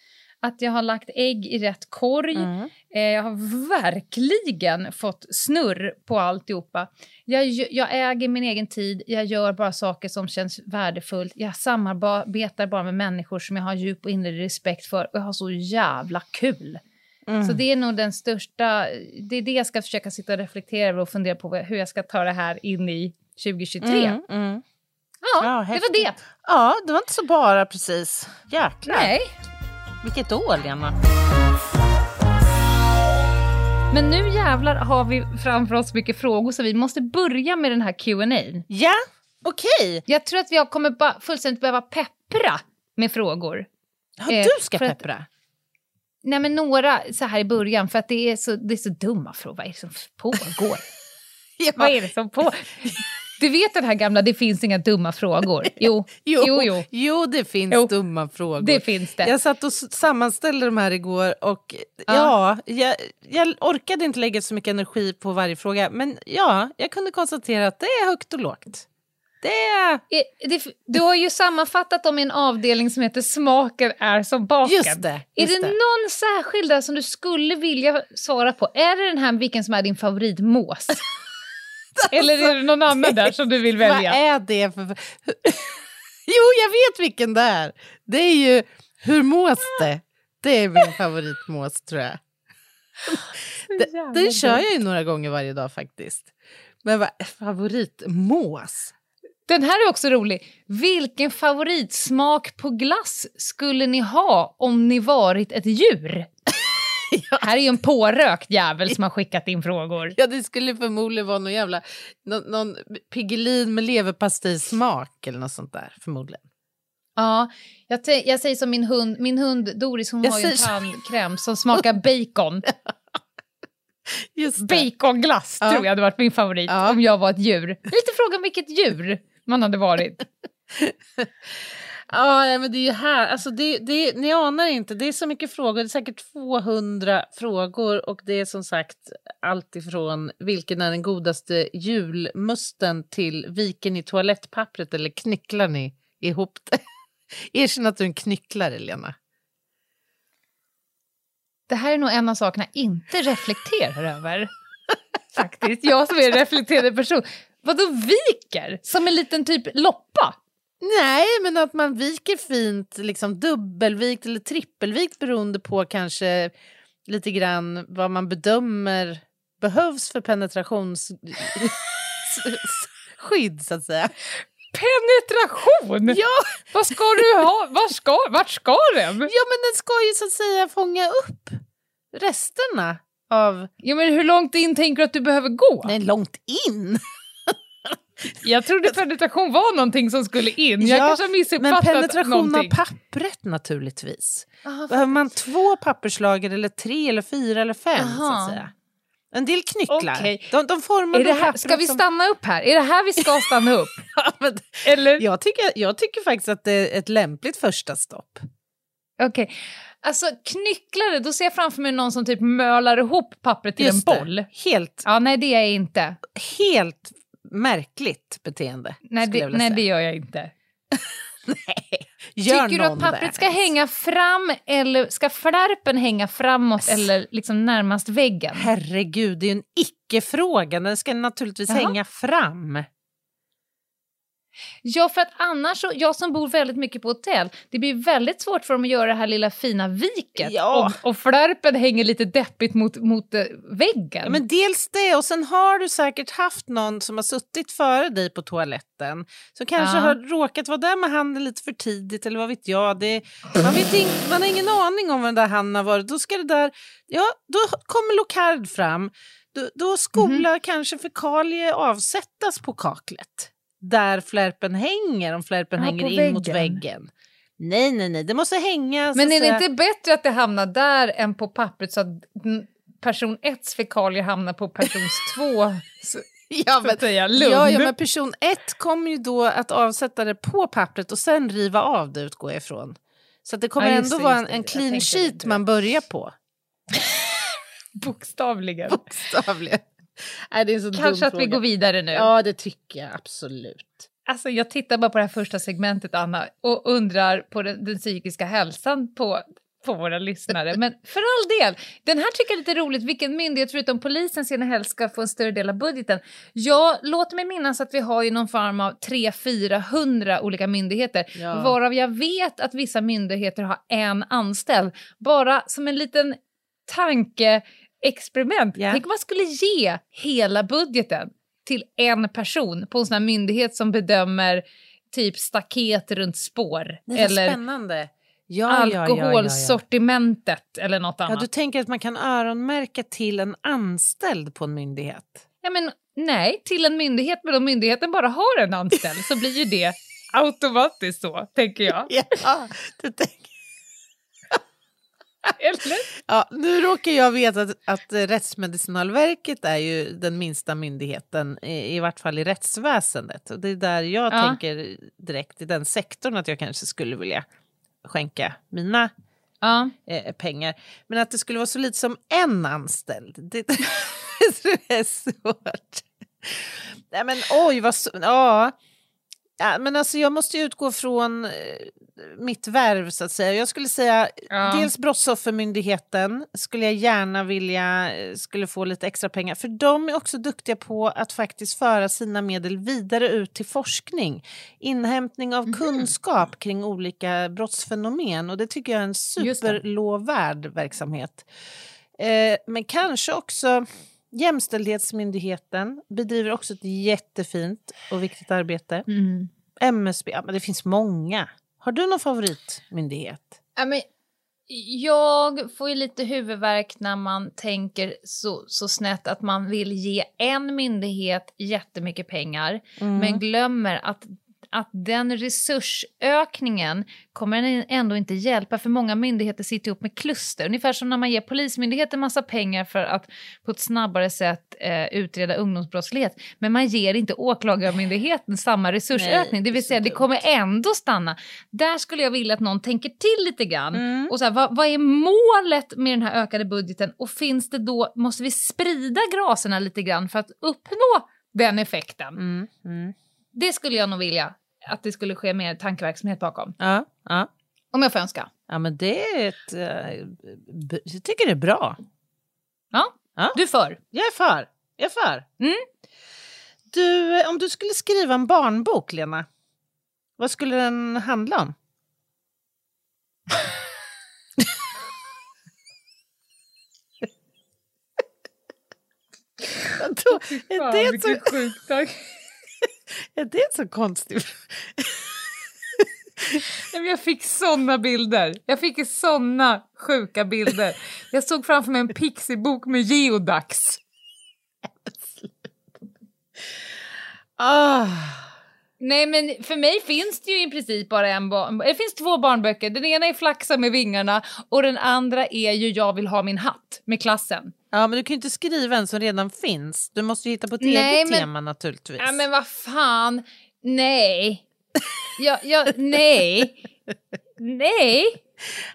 Att jag har lagt ägg i rätt korg. Mm. Eh, jag har verkligen fått snurr på alltihopa. Jag, jag äger min egen tid, jag gör bara saker som känns värdefullt. Jag samarbetar bara med människor som jag har djup och inre respekt för och jag har så jävla kul. Mm. Så det är nog den största, det är det jag ska försöka sitta och reflektera över och fundera på hur jag ska ta det här in i 2023. Mm, mm. Ja, Ja, det var det. Ja, det var inte så bara precis. Jäklar. Nej. Vilket år, Lena. Men nu jävlar har vi framför oss mycket frågor så vi måste börja med den här Q&A. Ja, okej. Jag tror att vi kommer bara fullständigt behöva peppra med frågor. Ja, Eh, du ska för att- peppra. Nej men några så här i början för att det är så, det är så dumma frågor. Vad är det som pågår? [LAUGHS] Ja. Vad är det som på? Du vet den här gamla, det finns inga dumma frågor. [LAUGHS] Jo, Jo, jo, jo. jo, det finns Jo. dumma frågor. det finns det. Jag satt och sammanställde de här igår och Ja. ja, jag, jag orkade inte lägga så mycket energi på varje fråga. Men ja, jag kunde konstatera att det är högt och lågt. Det är... Eh, det, du har ju sammanfattat dem i en avdelning som heter Smaken är som baken. Just det. Är Just det, det. någon särskild där som du skulle vilja svara på? Är det den här vilken som är din favoritmås? [LAUGHS] [LAUGHS] Eller är det någon annan där som du vill Vad välja? är det för... [LAUGHS] jo, jag vet vilken det är. Det är ju Hur mås det? Det är min favoritmås tror jag. [LAUGHS] Den, den kör jag ju några gånger varje dag faktiskt. Men vad, favoritmås? Den här är också rolig. Vilken favoritsmak på glass skulle ni ha om ni varit ett djur? Här är ju en pårökt jävel som har skickat in frågor. Ja, det skulle förmodligen vara någon jävla... Någon, någon Piggelin med leverpastejsmak eller något sånt där, förmodligen. Ja, jag, jag säger som min hund, min hund Doris, hon Jag har ju en tandkräm som smakar bacon. [LAUGHS] Baconglass Ja. tror jag hade varit min favorit Ja. om jag var ett djur. Lite fråga om vilket djur man hade varit. [LAUGHS] Ja, men det är ju här. Alltså det, det, ni anar inte, det är så mycket frågor. Det är säkert 200 frågor och det är som sagt allt ifrån vilken är den godaste julmusten till viker ni toalettpappret eller knycklar ni ihop det? [LAUGHS] Erkänn att du är en knycklare, Lena. Det här är nog en av sakerna jag inte reflekterar över. [LAUGHS] Faktiskt. Jag som är en reflekterande person. Vadå viker? Som en liten typ loppa? Nej, men att man viker fint, liksom dubbelvikt eller trippelvikt beroende på kanske lite grann vad man bedömer behövs för penetrationsskydd, [LAUGHS] så att säga. Penetration! Ja, Vad ska du ha? Var ska, vart ska den? ja, men den ska ju så att säga fånga upp resterna av... Ja, men hur långt in tänker du att du behöver gå? Nej, långt in! Jag trodde penetration var någonting som skulle in. Jag Ja, kanske har Men missuppfattat penetration någonting. av pappret naturligtvis. Aha, Behöver man två papperslager eller tre eller fyra eller fem så att säga. En del knycklar. Okej. De, de formar är det här, ska vi som- stanna upp här? Är det här vi ska stanna upp? [LAUGHS] Ja, men [LAUGHS] Eller? jag, tycker, jag tycker faktiskt att det är ett lämpligt första stopp. Okej. Alltså knycklare, då ser jag framför mig någon som typ mölar ihop pappret till Just en det. boll. Helt, Ja, nej det är jag inte. helt märkligt beteende. Nej, det, nej det gör jag inte. [LAUGHS] Gör Tycker du att pappret ska ens? hänga fram eller ska flärpen hänga framåt eller liksom närmast väggen? Herregud, det är ju en icke-fråga. Den ska naturligtvis Jaha. hänga fram. Ja, för att annars, så, jag som bor väldigt mycket på hotell, det blir väldigt svårt för dem att göra det här lilla fina viket. Ja. Och, och flärpen hänger lite deppigt mot, mot eh, väggen. Ja, men dels det, och sen har du säkert haft någon som har suttit före dig på toaletten som kanske Ja. har råkat vara där med handen lite för tidigt eller vad vet jag. Det, man, vet ing, man har ingen aning om var den där handen har varit. Då ska det där, ja, då kommer Locard fram. Då, då skola Mhm. kanske fekalie avsättas på kaklet. Där flärpen hänger, om flärpen Ja, hänger in mot väggen. väggen. Nej, nej, nej, det måste hänga. Men är det inte bättre att det hamnar där än på pappret så att person 1 fekalier hamnar på persons [LAUGHS] 2 Ja, lugn? Ja, ja, men person ett kommer ju då att avsätta det på pappret och sen riva av det utgår jag ifrån. Så det kommer Ja, ändå det, vara en, en clean sheet man börjar på. [LAUGHS] Bokstavligen. Bokstavligen. [LAUGHS] Nej, det är en så dum Kanske att vi fråga. går vidare nu. Ja, det tycker jag absolut. Alltså, jag tittar bara på det här första segmentet, Anna, och undrar på den, den psykiska hälsan på, på våra lyssnare. Men för all del, den här tycker jag är lite roligt. Vilken myndighet förutom polisen ser ni helst ska få en större del av budgeten? Jag låter mig minnas att vi har ju någon form av 300-400 olika myndigheter, Ja. varav jag vet att vissa myndigheter har en anställd. Bara som en liten tankeexperiment. Ja. Tänk om man skulle ge hela budgeten till en person på en sån här myndighet som bedömer typ staket runt spår Nej, vad eller spännande. Ja, ja, ja, ja, ja. alkoholsortimentet eller något Ja, annat. du tänker att man kan öronmärka till en anställd på en myndighet? Ja, men nej, till en myndighet, men om myndigheten bara har en anställd så blir ju det [LAUGHS] automatiskt så, tänker jag. Ja, du tänker... Eller? Ja, nu råkar jag veta att, att Rättsmedicinalverket är ju den minsta myndigheten, i, i vart fall i rättsväsendet. Och det är där jag Ja. tänker direkt i den sektorn att jag kanske skulle vilja skänka mina Ja. eh, pengar. Men att det skulle vara så lite som en anställd, det, [LAUGHS] det är svårt. Nej, men oj, vad... så- Ja. Ja, men alltså jag måste utgå från eh, mitt värv så att säga. Jag skulle säga Ja. dels Brottsoffermyndigheten skulle jag gärna vilja eh, skulle få lite extra pengar. För de är också duktiga på att faktiskt föra sina medel vidare ut till forskning. Inhämtning av kunskap kring olika brottsfenomen. Och det tycker jag är en superlovvärd verksamhet. Eh, men kanske också Jämställdhetsmyndigheten bedriver också ett jättefint och viktigt arbete. Mm. MSB, ja, men det finns många. Har du någon favoritmyndighet? Ja, men jag får ju lite huvudvärk när man tänker så, så snett att man vill ge en myndighet jättemycket pengar Mm. men glömmer att att den resursökningen kommer ändå inte hjälpa för många myndigheter sitter upp med kluster. Ungefär som när man ger Polismyndigheten massa pengar för att på ett snabbare sätt eh, utreda ungdomsbrottslighet. Men man ger inte Åklagarmyndigheten samma resursökning. Nej, det vill säga det kommer ändå stanna. Där skulle jag vilja att någon tänker till lite grann. Mm. Och så här, vad, vad är målet med den här ökade budgeten? Och finns det då, måste vi sprida graserna lite grann för att uppnå den effekten? Mm. Mm. Det skulle jag nog vilja att det skulle ske mer tankeverksamhet bakom. Ja, ja. Om jag får önska. ja, men det är ett... eh, Jag tycker det är bra. Ja, Ja. du för. Jag är för. Jag är för. Mm. Du, eh, om du skulle skriva en barnbok, Lena, vad skulle den handla om? [LAUGHS] Vadå? är, det så, sjukt tack. Är det så konstig... Jag fick såna bilder. Jag fick såna sjuka bilder. Jag såg framför mig en Pixie-bok med geodax. Ah. Nej men för mig finns det ju i princip bara en barn... Det finns två barnböcker. Den ena är Flaxa med vingarna och den andra är ju Jag vill ha min hatt med klassen. Ja, men du kan ju inte skriva en som redan finns. Du måste ju hitta på ett Nej, eget men- tema naturligtvis. Ja men vad fan. Nej. Ja, ja, nej. Nej. [LAUGHS]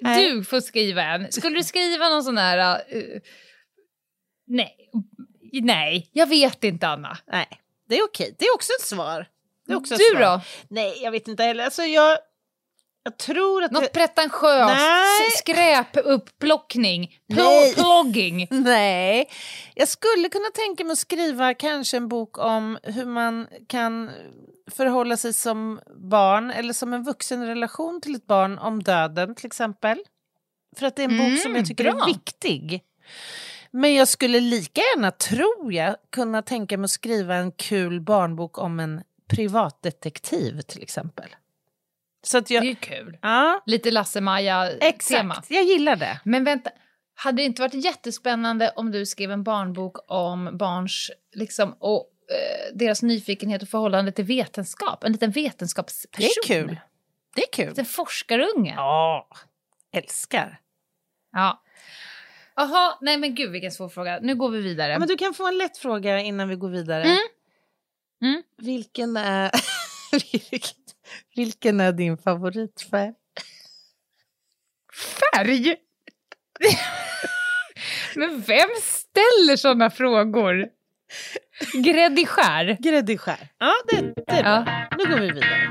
Du får skriva en. Skulle du skriva någon sån här... uh, nej. Nej, jag vet inte Anna. Nej, det är okej. Det är också ett svar. Det är också Du då? Nej, jag vet inte heller. Alltså, jag, jag tror att... Något det... pretentiöst? Skräpupplockning? [LAUGHS] Pl- plogging? [LAUGHS] Nej, jag skulle kunna tänka mig att skriva kanske en bok om hur man kan förhålla sig som barn eller som en vuxen relation till ett barn om döden till exempel. För att det är en bok som Mm, jag tycker bra. är viktig. Men jag skulle lika gärna, tror jag, kunna tänka mig att skriva en kul barnbok om en privatdetektiv till exempel. Så att Det är jag... ju kul. Ja, Lite Lasse-Maja-tema. exakt. Jag gillar det. Men vänta, hade det inte varit jättespännande om du skrev en barnbok om barns liksom, och eh, deras nyfikenhet och förhållande till vetenskap? En liten vetenskapsperson. Det är kul. Det är En kul. liten forskarunge. Ja, älskar. Ja. Jaha, nej men gud vilken svår fråga. Nu går vi vidare. Ja, men du kan få en lätt fråga innan vi går vidare. Mm. Mm. Vilken, är, [LAUGHS] vilken, är din favoritfärg? Färg? men vem ställer såna frågor? Gräddig skär? Gräddig skär. Ja, det, det är bra. Ja. Nu går vi vidare.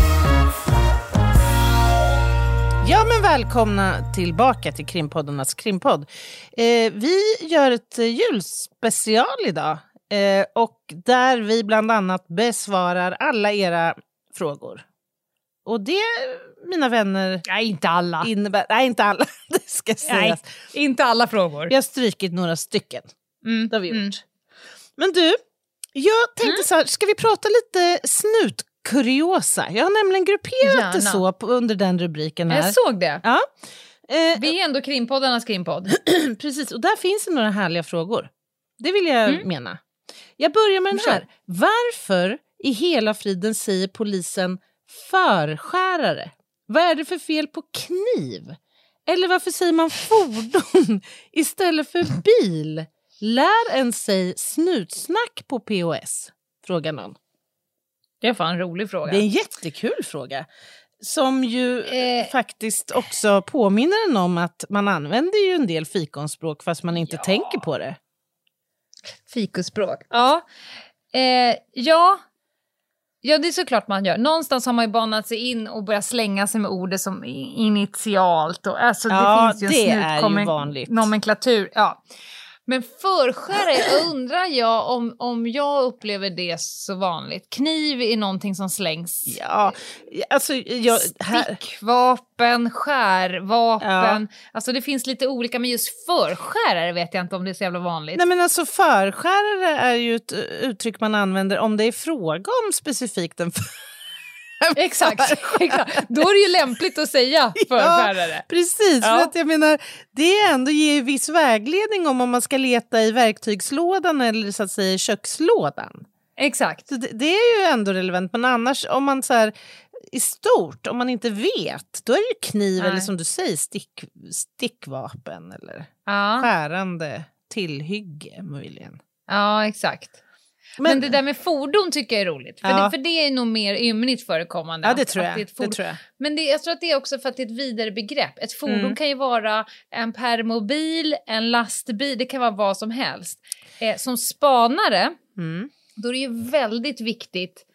Ja, men välkomna tillbaka till krimpoddarnas krimpodd. Eh, vi gör ett eh, julspecial idag eh, och där vi bland annat besvarar alla era frågor. Och det, mina vänner, Nej, inte alla. innebär... Nej, inte alla. [LAUGHS] Det ska Nej, sägas. inte alla frågor. Vi har strykit några stycken. Mm, Det har vi gjort. mm. Men du, jag tänkte så här, ska vi prata lite snutkuriosa? Jag har nämligen grupperat det Gärna. så på, under den rubriken här. Jag såg det. Ja. Eh, Vi är ändå krimpoddarnas krimpodd. [CLEARS THROAT] precis, och där finns det några härliga frågor. Det vill jag Mm. mena. Jag börjar med den här. Varför i hela friden säger polisen förskärare? Vad är det för fel på kniv? Eller varför säger man fordon [LAUGHS] istället för bil? Lär en sig snutsnack på POS? Frågar någon. Det är fan en rolig fråga. Det är en jättekul fråga. Som ju Eh. faktiskt också påminner en om att man använder ju en del fikonspråk fast man inte tänker på det. Fikusspråk. Ja. Eh, ja. Ja, det är såklart man gör. Någonstans har man ju banat sig in och börjat slänga sig med ordet som initialt. Och, alltså, Ja, det finns ju det en är ju vanligt. nomenklatur. Ja. Men förskärare undrar jag om, om jag upplever det så vanligt. Kniv är någonting som slängs. Ja, alltså jag... Här, Stickvapen, skärvapen. Alltså det finns lite olika, men just förskärare vet jag inte om det är så jävla vanligt. nej men alltså förskärare är ju ett eh, uttryck man använder om det är fråga om specifikt en [LAUGHS] Exakt, exakt. Då är det ju lämpligt att säga [LAUGHS] förskärare. Precis, Ja. för att jag menar, det ändå ger viss vägledning om om man ska leta i verktygslådan eller så att säga kökslådan. Exakt. Det, det är ju ändå relevant, men annars om man så här, i stort, om man inte vet, då är det ju kniv Nej. eller som du säger stick, stickvapen eller Ja, skärande tillhygge möjligen. ja exakt. Men, det där med fordon tycker jag är roligt. För, Ja. det, för det är nog mer ymnigt förekommande. Ja, det tror jag. det Det tror jag. Men det, jag tror att det är också för att det är ett vidare begrepp. Ett fordon Mm. kan ju vara en permobil, en lastbil, det kan vara vad som helst. Eh, som spanare, Mm. då är det ju väldigt viktigt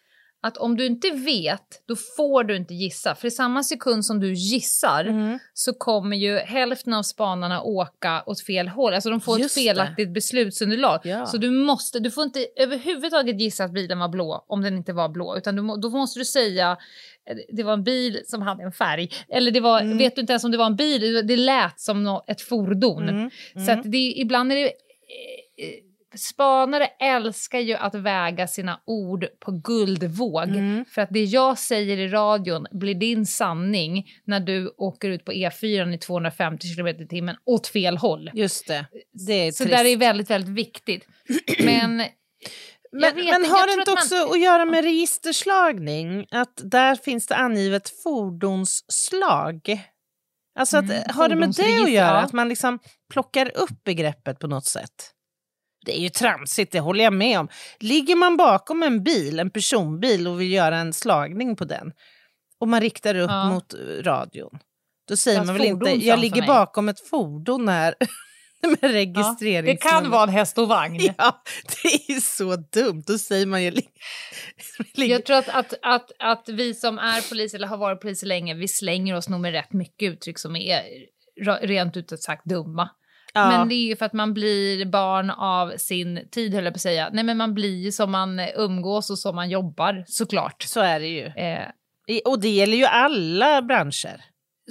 att om du inte vet, då får du inte gissa. För i samma sekund som du gissar Mm. så kommer ju hälften av spanarna åka åt fel håll. Alltså de får Just ett det. felaktigt beslutsunderlag. Ja. Så du måste, du får inte överhuvudtaget gissa att bilen var blå om den inte var blå. Utan du, då måste du säga eh, det var en bil som hade en färg. Eller det var, Mm. vet du inte ens om det var en bil, det- det lät som ett fordon. Mm. Så att det, ibland är det... Spanare älskar ju att väga sina ord på guldvåg. Mm. För att det jag säger i radion blir din sanning när du åker ut på E4 i 250 km i timmen åt fel håll. Just det. Det är Så trist. där är väldigt, väldigt viktigt. Men, [CLEARS THROAT] Men, vet men har det inte också man- att göra med registerslagning? Att där finns det angivet fordonsslag? Alltså att, Mm, har det med det att göra? ja. Att man liksom plockar upp begreppet på något sätt? Det är ju tramsigt, det håller jag med om. Ligger man bakom en bil, en personbil och vill göra en slagning på den och man riktar upp Ja. mot radion, då säger Fast man väl inte jag ligger mig." bakom ett fordon här [LAUGHS] med Ja, registreringsnummer. det kan vara en häst och vagn. [LAUGHS] Ja, det är så dumt. Då säger man ju... [LAUGHS] Jag tror att, att, att, att vi som är poliser eller har varit poliser länge, vi slänger oss nog med rätt mycket uttryck som är rent ut sagt dumma. Ja. Men det är ju för att man blir barn av sin tid, höll jag på att säga. Nej, men man blir ju som man umgås och som man jobbar, såklart. Så är det ju. Eh, Och det gäller ju alla branscher.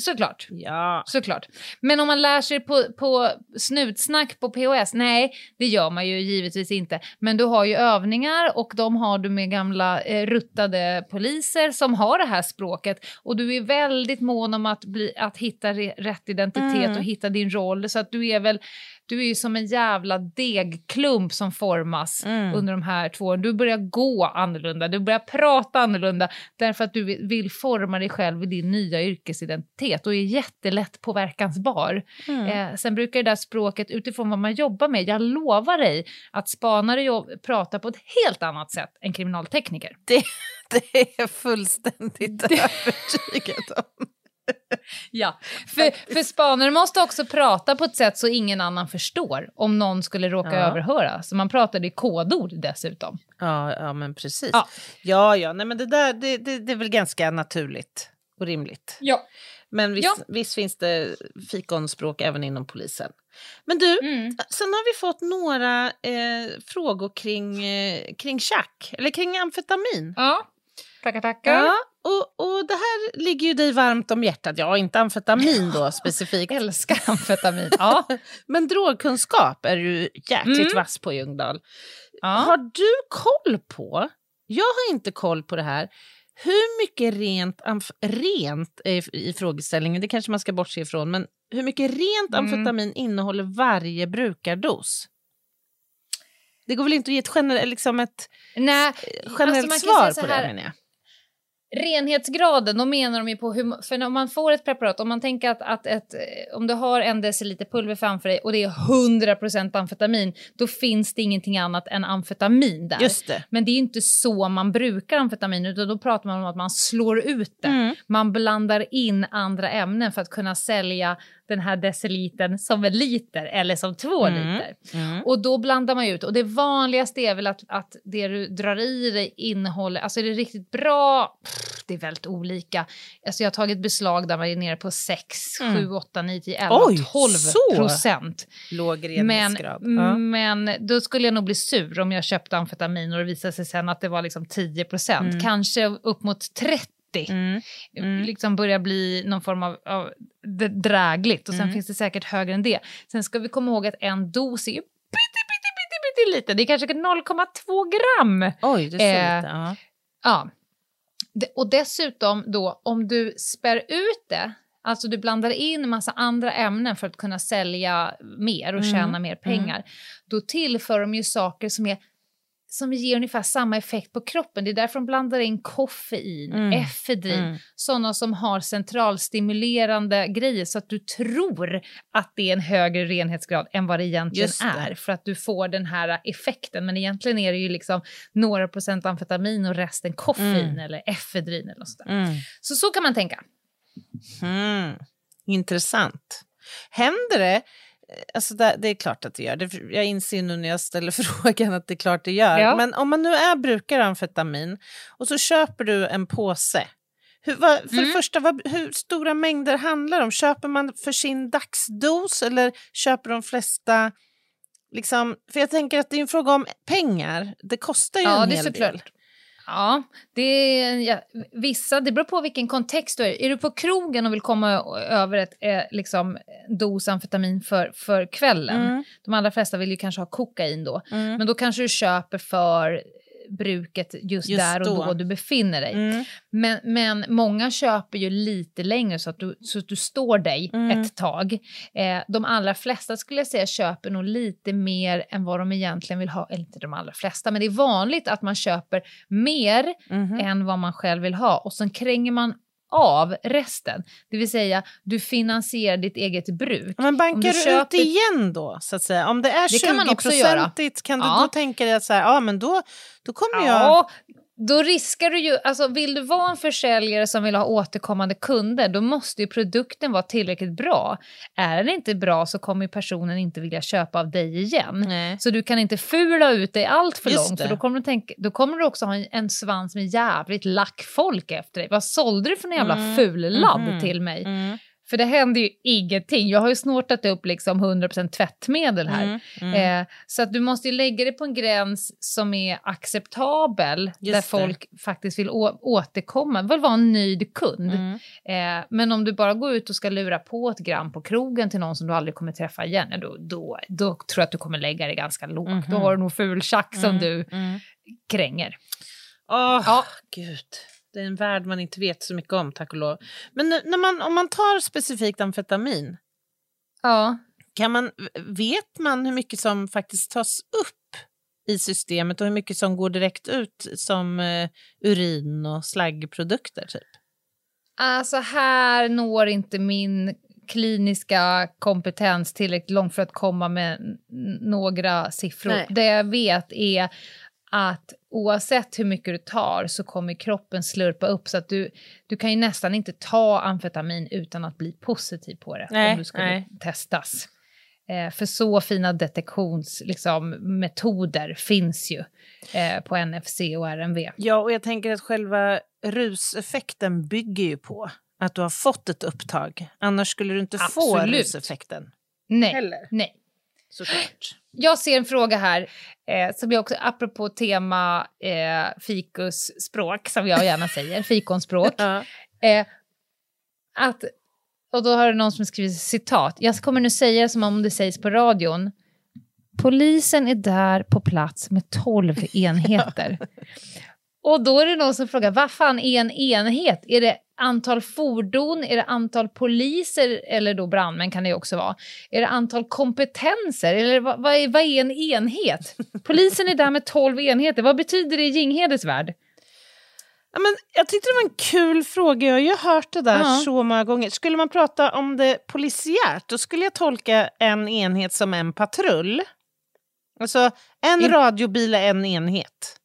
Såklart. Ja. Såklart. Men om man lär sig på, på snutsnack på POS, nej, det gör man ju givetvis inte. Men du har ju övningar och de har du med gamla eh, ruttade poliser som har det här språket. Och du är väldigt mån om att, bli, att hitta re, rätt identitet Mm. och hitta din roll. Så att du är väl, du är ju som en jävla degklump som formas Mm. under de här två åren. Du börjar gå annorlunda, du börjar prata annorlunda därför att du vill- forma dig själv i din nya yrkesidentitet och är jättelätt påverkansbar. Mm. Eh, sen brukar det där språket utifrån vad man jobbar med, jag lovar dig att spanare jobb, pratar på ett helt annat sätt än kriminaltekniker. Det, [LAUGHS] det är jag fullständigt övertygad om. [LAUGHS] Ja, för, för spanare måste också prata på ett sätt så ingen annan förstår om någon skulle råka Ja. överhöra. Så man pratar i kodord dessutom. Ja, ja men precis. Ja. Ja, ja, nej, men det där det, det, det är väl ganska naturligt och rimligt. Ja. Men visst, Ja. visst finns det fikonspråk även inom polisen. Men du, Mm. sen har vi fått några eh, frågor kring, eh, kring chack, eller kring amfetamin. Ja, tackar tackar. Ja, och, och det här ligger ju dig varmt om hjärtat. Ja, inte amfetamin då specifikt. Älskar amfetamin. Ja. Men drogkunskap är du jäkligt Mm. vass på Ljungdahl. ja. Har du koll på, jag har inte koll på det här, hur mycket rent, amf- rent är i frågeställningen, det kanske man ska bortse ifrån, men hur mycket rent Mm. amfetamin innehåller varje brukardos? Det går väl inte att ge ett, gener- liksom ett Nej, generellt Alltså, svar på det här, menar jag. Renhetsgraden, då menar de ju på hur, för när man får ett preparat, om man tänker att, att ett, eh, om du har en deciliter pulver framför dig och det är 100% amfetamin, då finns det ingenting annat än amfetamin där. Just det. Men det är inte så man brukar amfetamin, utan då pratar man om att man slår ut det. Mm. Man blandar in andra ämnen för att kunna sälja den här decilitern som en liter eller som två Mm. liter. Mm. Och då blandar man ut. Och det vanligaste är väl att, att det du drar i dig innehåller, alltså är det riktigt bra? Pff, det är väldigt olika. Alltså jag har tagit beslag där man är nere på 6, Mm. 7, 8, 9, 10, 11, Oj, 12 så? procent. Låg Men, reningsgrad. Ja. men då skulle jag nog bli sur om jag köpte amfetamin och det visade sig sen att det var liksom 10 procent. Mm. Kanske upp mot 30. Mm. Mm. Liksom börjar bli någon form av, av drägligt och sen Mm. finns det säkert högre än det. Sen ska vi komma ihåg att en dos är ju pytte, pytte, pytte, pytte lite. Det är kanske 0,2 gram. Oj, det är så Eh, lite. Ja. Ja. Och dessutom då om du spär ut det, alltså du blandar in massa andra ämnen för att kunna sälja mer och Mm, tjäna mer pengar, då tillför de ju saker som är som ger ungefär samma effekt på kroppen. Det är därför de blandar in koffein, Mm, efedrin, Mm. sådana som har centralstimulerande grejer så att du tror att det är en högre renhetsgrad än vad det egentligen det. är för att du får den här effekten. Men egentligen är det ju liksom några procent amfetamin och resten koffein Mm. eller efedrin eller något sånt där. Mm. Så så kan man tänka. Mm. Intressant. Händer det? Alltså det, det är klart att det gör. Det, jag inser nu när jag ställer [LAUGHS] frågan att det är klart det gör. Ja. Men om man nu är brukare av amfetamin och så köper du en påse. Hur, vad, för det Mm. första, vad, hur stora mängder handlar det om? Köper man för sin dagsdos eller köper de flesta... Liksom, för jag tänker att det är en fråga om pengar. Det kostar ju Ja, en hel del. Ja, det är, ja, vissa, det beror på vilken kontext du är Är du på krogen och vill komma över ett eh, liksom, dos amfetamin för, för kvällen, Mm, de allra flesta vill ju kanske ha kokain då, mm, men då kanske du köper för bruket just, Just där och då. då. du befinner dig. mm, Men, men många köper ju lite längre så att du, så att du står dig Mm. ett tag. Eh, de allra flesta skulle jag säga köper nog lite mer än vad de egentligen vill ha. Eller inte de allra flesta, men det är vanligt att man köper mer mhm. än vad man själv vill ha och sen kränger man av resten. Det vill säga, du finansierar ditt eget bruk. Ja, Men bankar du köper- ut igen då, så att säga? Om det är Det kan man också göra. 20-procentigt, kan du Ja. då tänka dig att så här, ja, men då, då kommer jag... Då riskar du ju, alltså vill du vara en försäljare som vill ha återkommande kunder, då måste ju produkten vara tillräckligt bra. Är den inte bra så kommer ju personen inte vilja köpa av dig igen. Nej. Så du kan inte fula ut dig allt för Just långt, det. för då kommer, du tänka, då kommer du också ha en, en svans med jävligt lack folk efter dig. Vad sålde du för en jävla Mm. fulladd Mhm. till mig? Mm, För det händer ju ingenting. Jag har ju snortat upp liksom 100% tvättmedel här. mm, mm. Eh, så att du måste ju lägga det på en gräns som är acceptabel, Just där det. folk faktiskt vill återkomma, vill vara en nöjd kund. Mm. Eh, men om du bara går ut och ska lura på ett gram på krogen till någon som du aldrig kommer träffa igen, då, då, då tror jag att du kommer lägga det ganska lågt. Mhm. Då har du nog ful tjack som Mm, du mm. kränger. Åh, Ja. gud. Det är en värld man inte vet så mycket om, tack och lov. Men när man, om man tar specifikt amfetamin, Ja. kan man, vet man hur mycket som faktiskt tas upp i systemet och hur mycket som går direkt ut som eh, urin och slaggprodukter? Typ? Alltså här når inte min kliniska kompetens tillräckligt långt för att komma med några siffror. Nej. Det jag vet är att oavsett hur mycket du tar så kommer kroppen slurpa upp så att du, du kan ju nästan inte ta amfetamin utan att bli positiv på det Nej, om du skulle nej. testas. Eh, för så fina detektionsmetoder liksom, metoder finns ju eh, på NFC och RMV. Ja, och jag tänker att själva ruseffekten bygger ju på att du har fått ett upptag. Annars skulle du inte få Absolut. ruseffekten. Nej, Heller. nej. Såklart. Jag ser en fråga här eh, som jag också, apropå tema eh, fikusspråk, som jag gärna säger, [LAUGHS] fikonspråk. Ja. Eh, att, och då har det någon som skrivit citat. Jag kommer nu säga som om det sägs på radion. Polisen är där på plats med 12 [LAUGHS] enheter. Och då är det någon som frågar, vad fan är en enhet? Är det antal fordon? Är det antal poliser? Eller då brandmän kan det också vara. Är det antal kompetenser? Eller vad, vad, är, vad är en enhet? Polisen är där med 12 enheter. Vad betyder det i Ginghedens värld? Ja, men jag tyckte det var en kul fråga. Jag har ju hört det där Ja. så många gånger. Skulle man prata om det polisiärt, då skulle jag tolka en enhet som en patrull. Alltså, en In- radiobil är en enhet.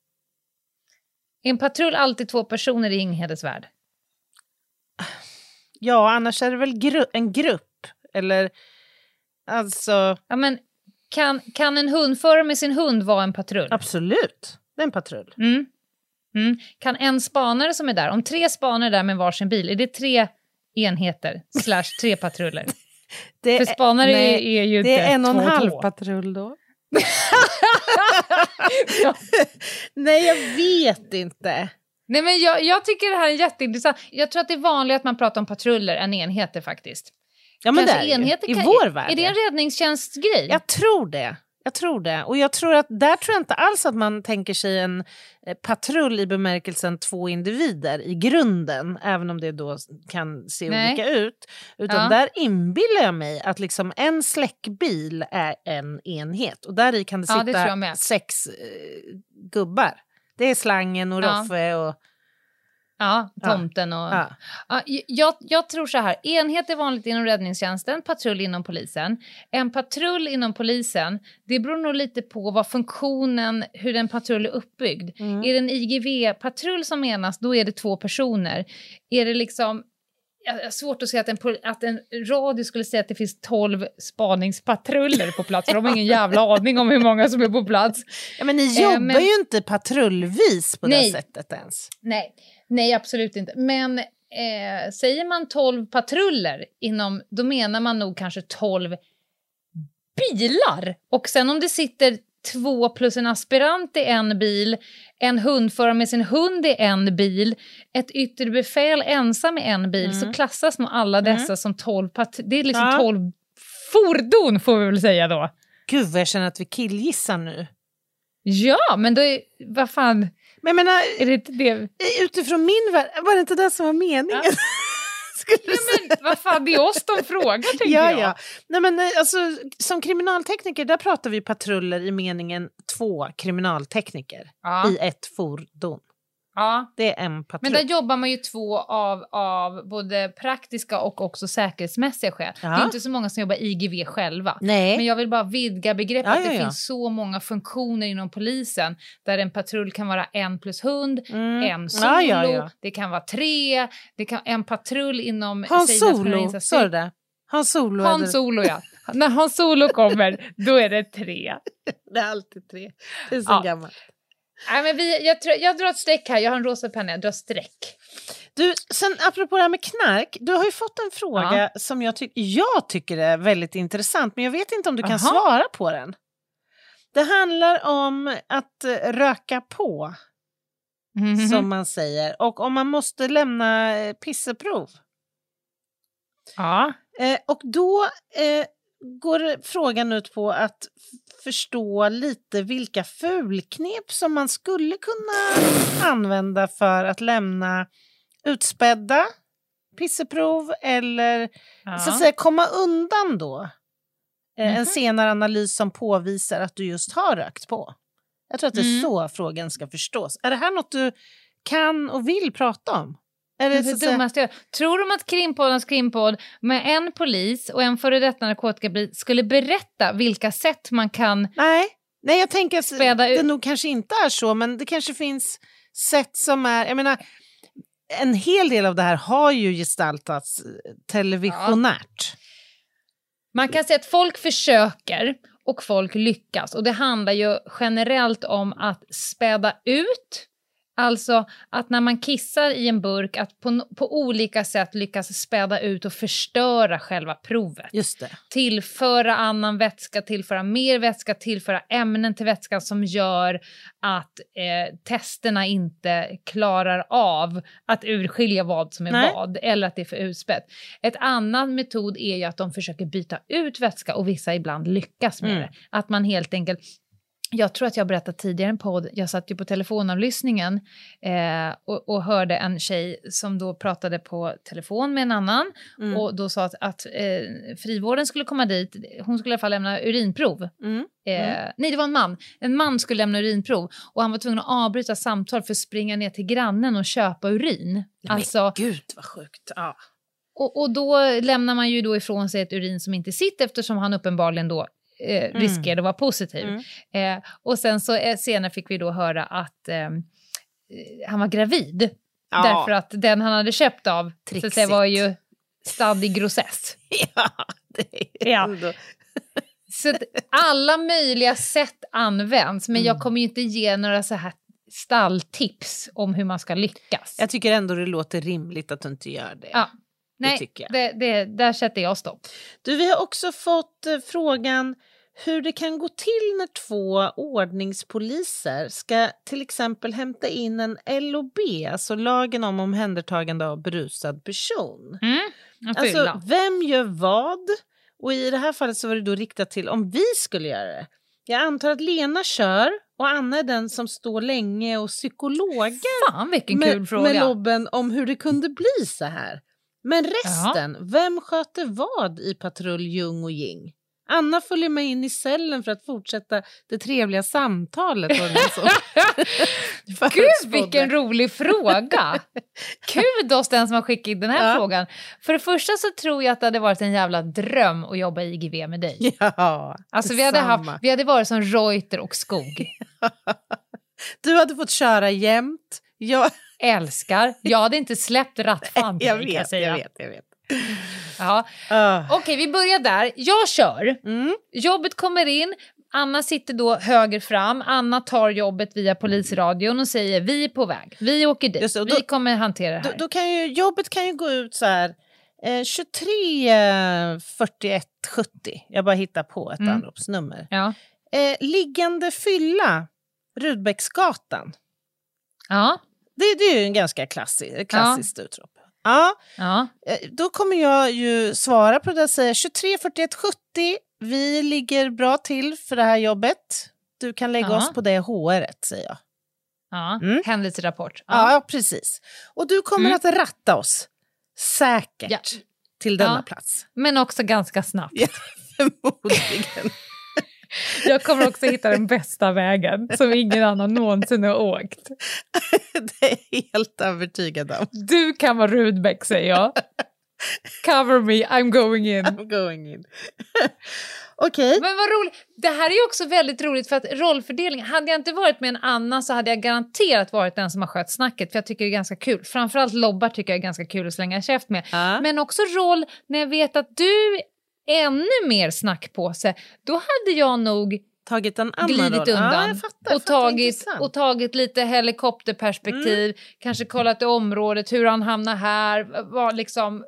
Är en patrull alltid två personer i Ginghedens värld? Ja, annars är det väl gru- en grupp. Eller alltså, Ja, men kan, kan en hundförare med sin hund vara en patrull? absolut. Det är en patrull. Mm. Mm. Kan en spanare som är där, om tre spanare är där med varsin bil, är det tre enheter slash tre [LAUGHS] patruller? Det För spanare nej, är, är ju det inte är en och en halv två. patrull då. [LAUGHS] [LAUGHS] Ja. Nej, jag vet inte. Nej, men jag, jag tycker det här är jätteintressant. Jag tror att det är vanligare att man pratar om patruller än enheter faktiskt. Ja, men det är ju. enheter I kan- vår värld. Är det en räddningstjänstgrej? Jag tror det. Jag tror det. Och jag tror att där tror jag inte alls att man tänker sig en eh, patrull i bemärkelsen två individer i grunden, även om det då kan se Nej. olika ut. Utan Ja. där inbillar jag mig att liksom en släckbil är en enhet och där i kan det Ja, det sitta sex eh, gubbar. Det är slangen och Ja. Roffe och... Ja, tomten och... Ja. Ja, jag, jag tror så här, enhet är vanligt inom räddningstjänsten, patrull inom polisen. En patrull inom polisen, det beror nog lite på vad funktionen, hur en patrull är uppbyggd. Mm. Är det en IGV-patrull som menas, då är det två personer. Är det liksom... Jag har svårt att se att en, att en radio skulle säga att det finns 12 spaningspatruller på plats, för de har ingen [LAUGHS] jävla aning om hur många som är på plats. Ja, men ni Eh, jobbar men- ju inte patrullvis på Nej. det sättet ens. Nej, nej absolut inte. Men eh, säger man 12 patruller inom, då menar man nog kanske 12 bilar. Och sen om det sitter två plus en aspirant i en bil, en hundförare med sin hund i en bil, ett yttre befäl ensam i en bil, så klassas nog alla dessa som 12 patruller. Det är liksom Ja. 12 fordon får vi väl säga då. Gud vad jag känner att vi killgissar nu. Ja, men då är, vad fan, Men jag menar, är det inte det? utifrån min värld, var det inte det som var meningen? [LAUGHS] Skulle säga? Men vad fan, det är oss de frågar tänker Ja, jag. ja. Nej, men, eh, alltså, som kriminaltekniker där pratar vi patruller i meningen två kriminaltekniker Ja. i ett fordon. Ja, Det är en patrull. men där jobbar man ju två av, av både praktiska och också säkerhetsmässiga skäl. Ja. Det är inte så många som jobbar IGV själva. Nej. Men jag vill bara vidga begreppet. Ja, ja, Det finns så många funktioner inom polisen där en patrull kan vara en plus hund, Mm. en solo, det kan vara tre, det kan, en patrull inom... Hans Solo, sa du det? Hans Solo. Hans Solo, ja. När Hans Solo kommer, då är det tre. [LAUGHS] Det är alltid tre. Det är så Ja. gammalt. Nej, men vi, jag, tror, jag drar ett streck här, jag har en rosa penna, jag drar streck. Du, sen apropå det här med knark, du har ju fått en fråga som jag, ty- jag tycker är väldigt intressant, men jag vet inte om du kan Aha. svara på den. Det handlar om att eh, röka på, Mhm. som man säger, och om man måste lämna eh, pisseprov. Ja. Eh, och då eh, går frågan ut på att förstå lite vilka fulknep som man skulle kunna använda för att lämna utspädda pisseprov eller ja. så att säga komma undan då eh, en Mhm. senare analys som påvisar att du just har rökt på. Jag tror att det är Mm. så frågan ska förstås. Är det här något du kan och vill prata om? Är det Det dummaste jag Tror de att Krimpoddarnas krimpodd med en polis och en före detta narkotikapolis skulle berätta vilka sätt man kan... Nej, nej jag tänker att det ut. nog kanske inte är så, men det kanske finns sätt som är... Jag menar, en hel del av det här har ju gestaltats eh, televisionärt. Man kan säga att folk försöker och folk lyckas. Och det handlar ju generellt om att späda ut. Alltså att när man kissar i en burk att på, på olika sätt lyckas späda ut och förstöra själva provet. Just det. tillföra annan vätska, tillföra mer vätska, tillföra ämnen till vätskan som gör att eh, testerna inte klarar av att urskilja vad som är Nej. vad eller att det är för utspätt. Ett annan metod är ju att de försöker byta ut vätska och vissa ibland lyckas med Mm. det. Att man helt enkelt jag tror att jag berättat tidigare i en podd, jag satt ju på telefonavlyssningen eh, och, och hörde en tjej som då pratade på telefon med en annan Mm. och då sa att, att eh, frivården skulle komma dit, hon skulle i alla fall lämna urinprov. Mm. Eh, Nej, det var en man. En man skulle lämna urinprov och han var tvungen att avbryta samtal för att springa ner till grannen och köpa urin. Alltså, Gud vad sjukt. Ja. och, och då lämnar man ju då ifrån sig ett urin som inte sitter eftersom han uppenbarligen då eh, riskerade att vara positiv. Mm. Eh, och sen så eh, senare fick vi då höra att eh, han var gravid. Ja. Därför att den han hade köpt av så att säga, var ju stadd i grossess. [LAUGHS] Ja. Det är Ja. ändå- Så alla möjliga sätt används, men Mm. jag kommer ju inte ge några så här stalltips om hur man ska lyckas. Jag tycker ändå det låter rimligt att du inte gör det. Ja. Nej. Det, det, där sätter jag stopp. Du, vi har också fått eh, frågan hur det kan gå till när två ordningspoliser ska till exempel hämta in en LOB, alltså lagen om omhändertagande av berusad person. Mm. Alltså, vem gör vad? Och i det här fallet så var det då riktat till om vi skulle göra det. Jag antar att Lena kör och Anna är den som står länge och psykologar Fan vilken med, kul fråga. med lobben om hur det kunde bli så här. Men resten, vem sköter vad i patrull Ljung och Jing? Anna följer med in i cellen för att fortsätta det trevliga samtalet. [LAUGHS] Gud vilken rolig fråga! Kudos den som har skickat in den här Ja. frågan. För det första så tror jag att det hade varit en jävla dröm att jobba i IGV med dig. Ja, Alltså vi hade, haft, vi hade varit som Reuter och Skog. [LAUGHS] Du hade fått köra jämt. Jag, Älskar. Jag hade inte släppt rattfan på [LAUGHS] jag, jag vet, säga. jag vet, jag vet. Ja. Ah. Okej, vi börjar där. Jag kör. Mm. Jobbet kommer in. Anna sitter då höger fram. Anna tar jobbet via polisradion och säger vi är på väg. Vi åker dit. Då- vi kommer hantera det Då, här. då kan ju, jobbet kan ju gå ut så här eh, 23 eh, 41 70. Jag bara hittar på ett Mm. anropsnummer. Ja. Eh, liggande fylla, Rudbecksgatan. Ja. Det, det är ju en ganska klassi, klassiskt utrop. Ja, ja. eh, då kommer jag ju svara på det och säga 23 41 70. Vi ligger bra till för det här jobbet. Du kan lägga Ja. oss på det HR, säger jag. ja. Mm. Händelserapport. Ja. Ja, precis. Och du kommer Mm. att ratta oss säkert Ja. till denna plats. Men också ganska snabbt. Ja, [LAUGHS] förmodligen. Jag kommer också hitta den bästa vägen som ingen annan någonsin har åkt. [LAUGHS] det är helt övertygad om. Du kan vara Rudbeck säger jag. Cover me, I'm going in. I'm going in. [LAUGHS] Okej. Men vad roligt. Det här är ju också väldigt roligt för att rollfördelning, hade jag inte varit med en Anna så hade jag garanterat varit den som har skött snacket för jag tycker det är ganska kul. Framförallt lobbar tycker jag är ganska kul att slänga käft med. Ja. Men också roll när jag vet att du ännu mer snackpåse, då hade jag nog Tagit en annan glidit roll. undan Ja, fattar, och, tagit, och tagit lite helikopterperspektiv, kanske kollat i området, hur han hamnar här, vad liksom,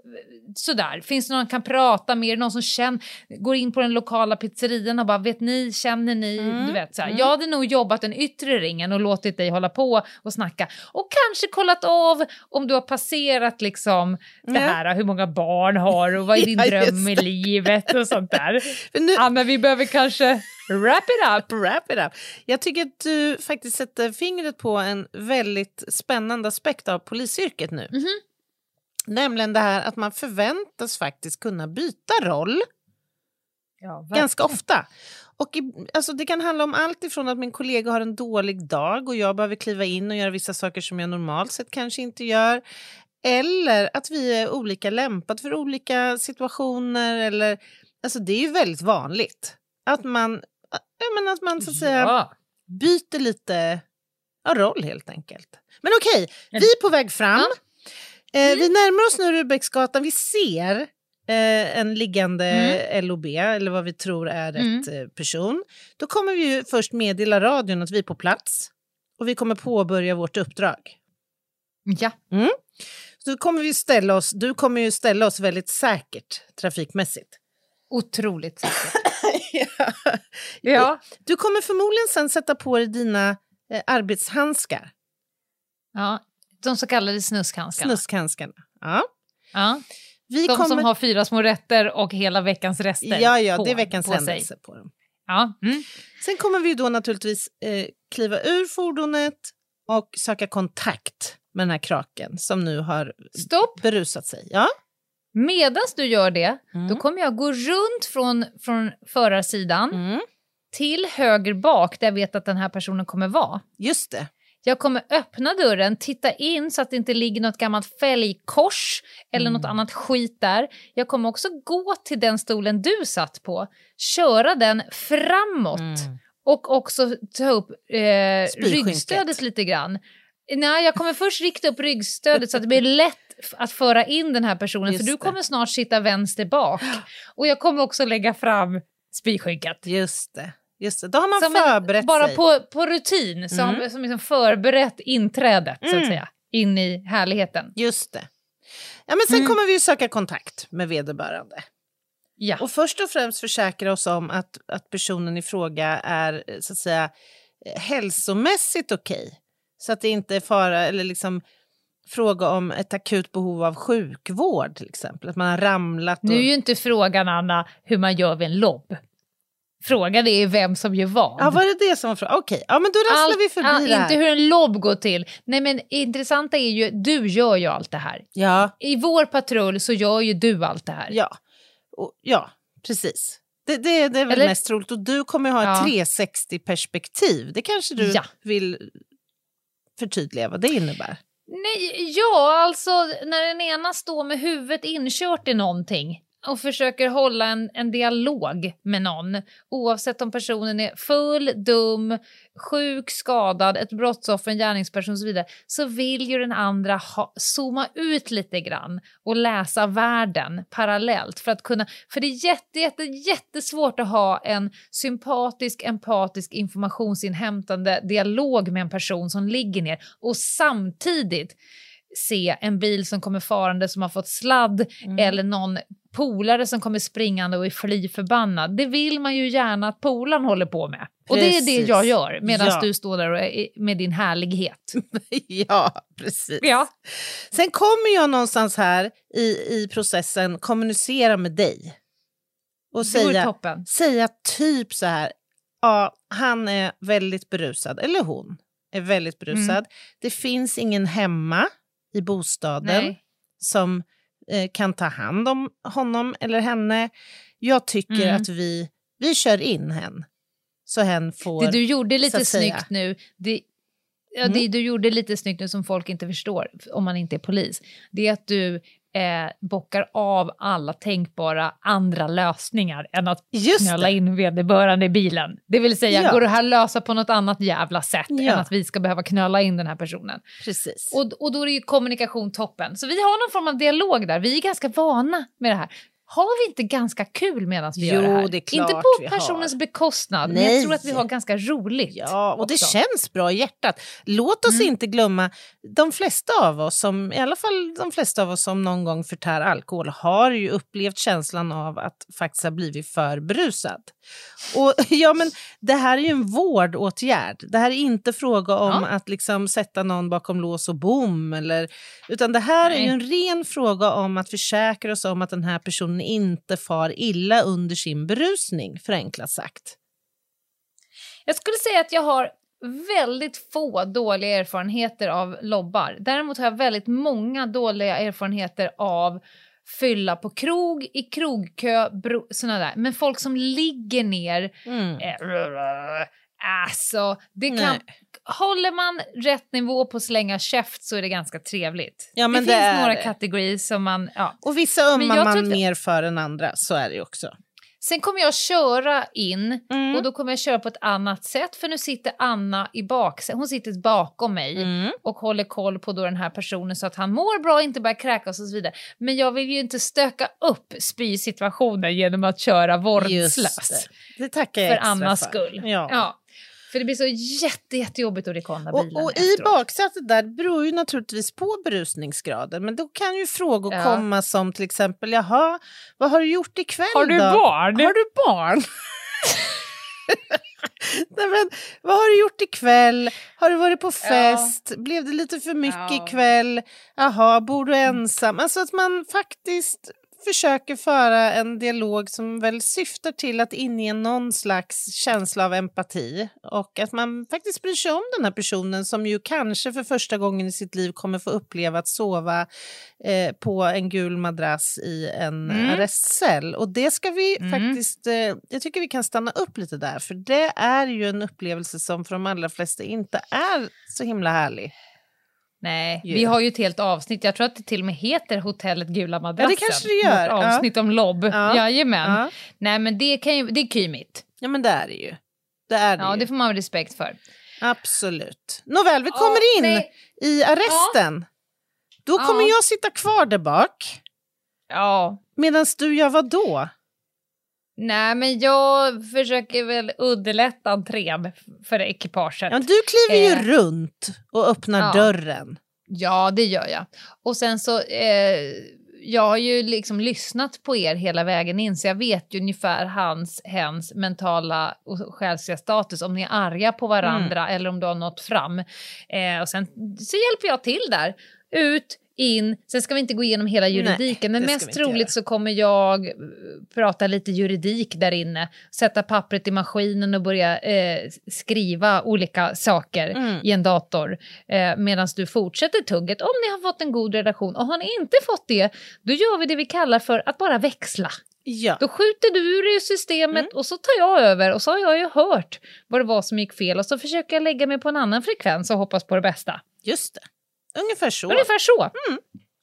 sådär. Finns det någon han kan prata med, någon som känner, går in på den lokala pizzerian och bara vet ni, känner ni, Mm, du vet såhär. mm. Jag hade nog jobbat den yttre ringen och låtit dig hålla på och snacka och kanske kollat av om du har passerat liksom det här, hur många barn har och vad är din [LAUGHS] Ja, dröm i livet och sånt där. [LAUGHS] Nu, Anna, vi behöver kanske wrap it up. wrap it up. Jag tycker att du faktiskt sätter fingret på en väldigt spännande aspekt av polisyrket nu. Mhm. Nämligen det här att man förväntas faktiskt kunna byta roll Ja, ganska ofta. Och i, alltså det kan handla om allt ifrån att min kollega har en dålig dag och jag behöver kliva in och göra vissa saker som jag normalt sett kanske inte gör. Eller att vi är olika lämpade för olika situationer. Eller, alltså det är ju väldigt vanligt. Att man, men att man så att säga Ja. byter lite roll helt enkelt. Men okej, vi är på väg fram. Ja. Eh, Mm. vi närmar oss nu Rudbecksgatan. Vi ser eh, en liggande LOB, eller vad vi tror är rätt Mm. eh, person. Då kommer vi ju först meddela radion att vi är på plats. Och vi kommer påbörja vårt uppdrag. Ja. Så då kommer vi ställa oss, du kommer ju ställa oss väldigt säkert trafikmässigt. Otroligt säkert. [LAUGHS] ja. Ja. Du kommer förmodligen sen sätta på dig dina eh, arbetshandskar, ja. De så kallade snuskhandskarna. snuskhandskarna. Ja. Ja. Vi De kommer... som har fyra små rätter och hela veckans rester Ja, ja, på, det är veckans på sig. på dem. Ja. Mm. Sen kommer vi då naturligtvis eh, kliva ur fordonet och söka kontakt med den här kraken som nu har Stopp! berusat sig. Ja. Medan du gör det, Mm. då kommer jag gå runt från, från förarsidan Mm. till höger bak där jag vet att den här personen kommer vara. Just det. Jag kommer öppna dörren, titta in så att det inte ligger något gammalt fälgkors eller Mm. något annat skit där. Jag kommer också gå till den stolen du satt på, köra den framåt Mm. och också ta upp eh, ryggstödet lite grann. Nej, jag kommer först rikta upp ryggstödet så att det blir lätt att föra in den här personen, Just för du det. kommer snart sitta vänster bak. [GASPS] Och jag kommer också lägga fram spyskynket. Just det. Just det. Då har man Som en- förberett bara sig. på, på rutin, som, Mm. som liksom förberett inträdet, så att Mm. säga, in i härligheten. Just det. Ja, men sen Mm. kommer vi ju söka kontakt med vederbörande. Ja. Och först och främst försäkra oss om att, att personen i fråga är så att säga hälsomässigt okej. Så att det inte är fara eller liksom fråga om ett akut behov av sjukvård till exempel. Att man har ramlat och... Nu är ju inte frågan, Anna, hur man gör vid en lobb. Frågan är vem som gör vad. Ja, var det det som var frågan? Okej, ja men då rasslar Allt- vi förbi ah, det här. Inte hur en lobb går till. Nej men intressanta är ju, du gör ju allt det här. Ja, I vår patrull så gör ju du allt det här. ja, och, ja, precis. Det, det, det är väl Eller- mest troligt. Och du kommer ha ett Ja. 360-perspektiv. Det kanske du Ja. vill förtydliga vad det innebär. Nej, ja, alltså när den ena står med huvudet inkört i någonting och försöker hålla en, en dialog med någon, oavsett om personen är full, dum, sjuk, skadad, ett brottsoffer, en gärningsperson och så vidare, så vill ju den andra ha, zooma ut lite grann och läsa världen parallellt för att kunna, för det är jätte, jätte, jättesvårt att ha en sympatisk, empatisk, informationsinhämtande dialog med en person som ligger ner och samtidigt se en bil som kommer farande som har fått sladd eller någon polare som kommer springande och är fly förbannad. Det vill man ju gärna att polaren håller på med. Och det är det jag gör medan Ja. du står där och är, med din härlighet. [LAUGHS] ja, precis. Ja. Sen kommer jag någonstans här i, i processen kommunicera med dig. Och säga, säga typ så här, ja, han är väldigt berusad, eller hon är väldigt berusad. Mm. Det finns ingen hemma i bostaden Nej. som eh, kan ta hand om honom eller henne. Jag tycker Mm. att vi, vi kör in hen. Så hen får... Det du gjorde lite snyggt nu, det, ja, Mm. det du gjorde lite snyggt nu som folk inte förstår om man inte är polis, det är att du eh, bockar av alla tänkbara andra lösningar än att Just knölla det. in vederbörande i bilen. Det vill säga, Ja. går det här lösa på något annat jävla sätt Ja. än att vi ska behöva knöla in den här personen? Precis. Och, och då är ju kommunikation toppen. Så vi har någon form av dialog där. Vi är ganska vana med det här. Har vi inte ganska kul medan vi Jo, gör det här? det är inte på har. personens bekostnad, men Nej. jag tror att vi har ganska roligt. Ja, och det också. känns bra i hjärtat. Låt oss Mm. inte glömma, de flesta av oss, som, i alla fall de flesta av oss som någon gång förtär alkohol, har ju upplevt känslan av att faktiskt ha blivit för brusad. Och [LAUGHS] ja, men det här är ju en vårdåtgärd. Det här är inte fråga om Ja. att liksom sätta någon bakom lås och bom, eller, utan det här är ju Nej. en ren fråga om att försäkra oss om att den här personen inte far illa under sin berusning, förenklat sagt. Jag skulle säga att jag har väldigt få dåliga erfarenheter av lobbar. Däremot har jag väldigt många dåliga erfarenheter av fylla på krog, i krogkö, bro, såna där. Men folk som ligger ner, Mm. eh, alltså, det kan... Nej. Håller man rätt nivå på slänga käft så är det ganska trevligt. Ja, men det, det finns några det. kategorier som man... Ja. Och vissa ömmar man mer för än andra, så är det ju också. Sen kommer jag köra in Mm. och då kommer jag köra på ett annat sätt för nu sitter Anna i baksätet. Hon sitter bakom mig Mm. och håller koll på då den här personen så att han mår bra, inte börjar kräkas och så vidare. Men jag vill ju inte stöka upp spysituationen genom att köra Just vårdslös. det. Det tackar jag För Annas för. skull. Ja. För det blir så jätte, jättejobbigt att rekonda Och, bilen och i efteråt. baksätet där beror ju naturligtvis på berusningsgraden. Men då kan ju frågor Ja. komma som till exempel, jaha, vad har du gjort ikväll Har du då? barn? Har du barn? [LAUGHS] Nej, men, vad har du gjort ikväll? Har du varit på fest? Blev det lite för mycket Ja. ikväll? Jaha, bor du ensam? Alltså att man faktiskt försöker föra en dialog som väl syftar till att inge någon slags känsla av empati och att man faktiskt bryr sig om den här personen som ju kanske för första gången i sitt liv kommer få uppleva att sova eh, på en gul madrass i en Mm. arrestcell. Och det ska vi Mm. faktiskt, eh, jag tycker vi kan stanna upp lite där, för det är ju en upplevelse som för de allra flesta inte är så himla härlig. Nej, Ju. vi har ju ett helt avsnitt. Jag tror att det till och med heter Hotellet Gula Madrassen. kanske det gör, ja. avsnitt om lobb. Ja. Jajamän. Ja. Nej, men det, kan ju, det är kymigt. ja, men det är det ju. Det är det Ja, ju. det får man ha respekt för. Absolut. Nåväl, vi Ja, kommer in nej. i arresten. Då kommer Ja. jag sitta kvar där bak. Ja. Medan du gör vad då? Nej, men jag försöker väl underlätta entrén för ekipaget. Ja, du kliver ju Eh. runt och öppnar Ja. dörren. Ja, det gör jag. Och sen så, eh, jag har ju liksom lyssnat på er hela vägen in så jag vet ju ungefär hans, hens mentala och själsliga status, om ni är arga på varandra eller om du har nått fram. Eh, och sen så hjälper jag till där. Ut, in, sen ska vi inte gå igenom hela juridiken men det ska mest troligt göra. så kommer jag eh, prata lite juridik där inne, sätta pappret i maskinen och börja eh, skriva olika saker Mm. i en dator eh, medan du fortsätter tugget. Om ni har fått en god relation och har ni inte fått det, då gör vi det vi kallar för att bara växla. Ja. Då skjuter du ur ur systemet Mm. och så tar jag över och så har jag ju hört vad det var som gick fel och så försöker jag lägga mig på en annan frekvens och hoppas på det bästa. Just det. Ungefär så. Ungefär så.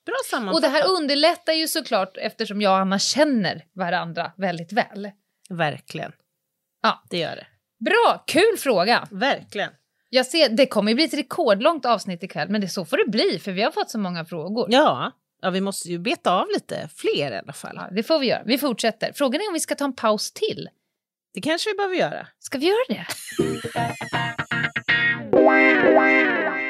Bra Och sammanfattat. det här underlättar ju såklart eftersom jag och Anna känner varandra väldigt väl. Verkligen. Ja. Det gör det. Bra, kul fråga! Verkligen. Jag ser, det kommer ju bli ett rekordlångt avsnitt ikväll, men det så får det bli för vi har fått så många frågor. Ja. ja, vi måste ju beta av lite fler i alla fall. Ja, det får vi göra. Vi fortsätter. Frågan är om vi ska ta en paus till. Det kanske vi behöver göra. Ska vi göra det? [LAUGHS]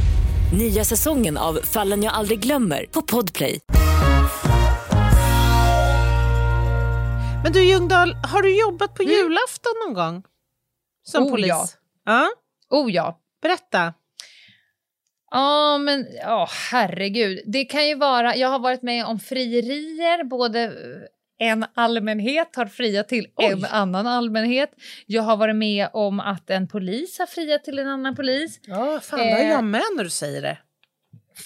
Nya säsongen av Fallen jag aldrig glömmer på Podplay. Men du Ljungdahl, har du jobbat på julafton någon gång? Som Oh, polis? ja. ja. Oh ja. Berätta. Ja, men ja, herregud. Det kan ju vara, jag har varit med om frierier, både en allmänhet har friat till en annan allmänhet. Jag har varit med om att en polis har friat till en annan polis. Ja, fan det har Eh. jag med när du säger det.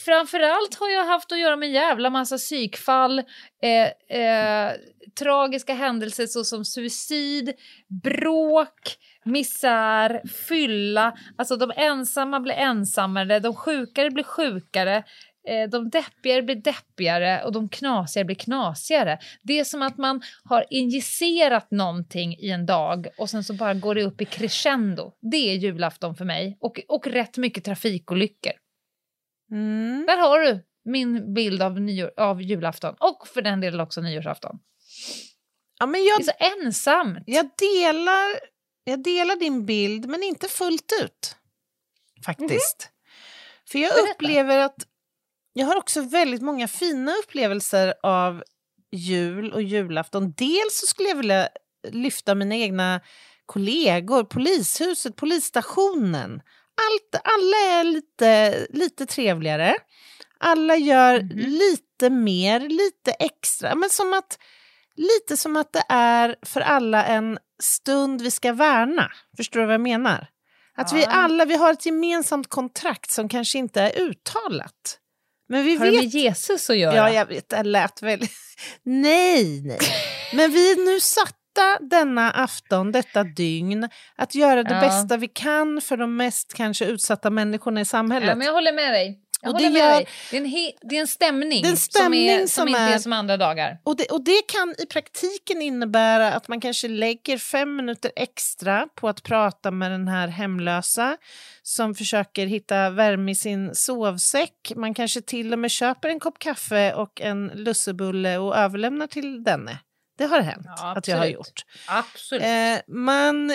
Framförallt har jag haft att göra med en jävla massa psykfall, eh, eh, tragiska händelser såsom suicid, bråk, misär, fylla. Alltså de ensamma blir ensammare, de sjukare blir sjukare, eh, de deppigare blir deppigare och de knasigare blir knasigare. Det är som att man har injicerat någonting i en dag och sen så bara går det upp i crescendo. Det är julafton för mig och, och rätt mycket trafikolyckor. Mm. Där har du min bild av, nyår, av julafton och för den delen också nyårsafton. Ja, men Det jag, är så ensamt. jag, delar, jag delar din bild, men inte fullt ut. Faktiskt. För jag Berätta. upplever att jag har också väldigt många fina upplevelser av jul och julafton. Dels så skulle jag vilja lyfta mina egna kollegor, polishuset, polisstationen. Allt, alla är lite, lite trevligare. Alla gör Mhm. lite mer, lite extra. Men som att, lite som att det är för alla en stund vi ska värna. Förstår du vad jag menar? Att vi Ja. alla vi har ett gemensamt kontrakt som kanske inte är uttalat. Men vi Har det vet med Jesus att göra? Ja, jag vet, det lät väldigt... Nej, nej. Men vi är nu satta denna afton, detta dygn, att göra det Ja. bästa vi kan för de mest kanske utsatta människorna i samhället. Ja, men jag håller med dig. Och det gör-. Det, är en det är en stämning, Det är en stämning som, är, som, som inte är- är som andra dagar. Och, det, och det kan i praktiken innebära att man kanske lägger fem minuter extra på att prata med den här hemlösa som försöker hitta värme i sin sovsäck. Man kanske till och med köper en kopp kaffe och en lussebulle och överlämnar till denne. Det har hänt Ja, att jag har gjort. Absolut. Eh, man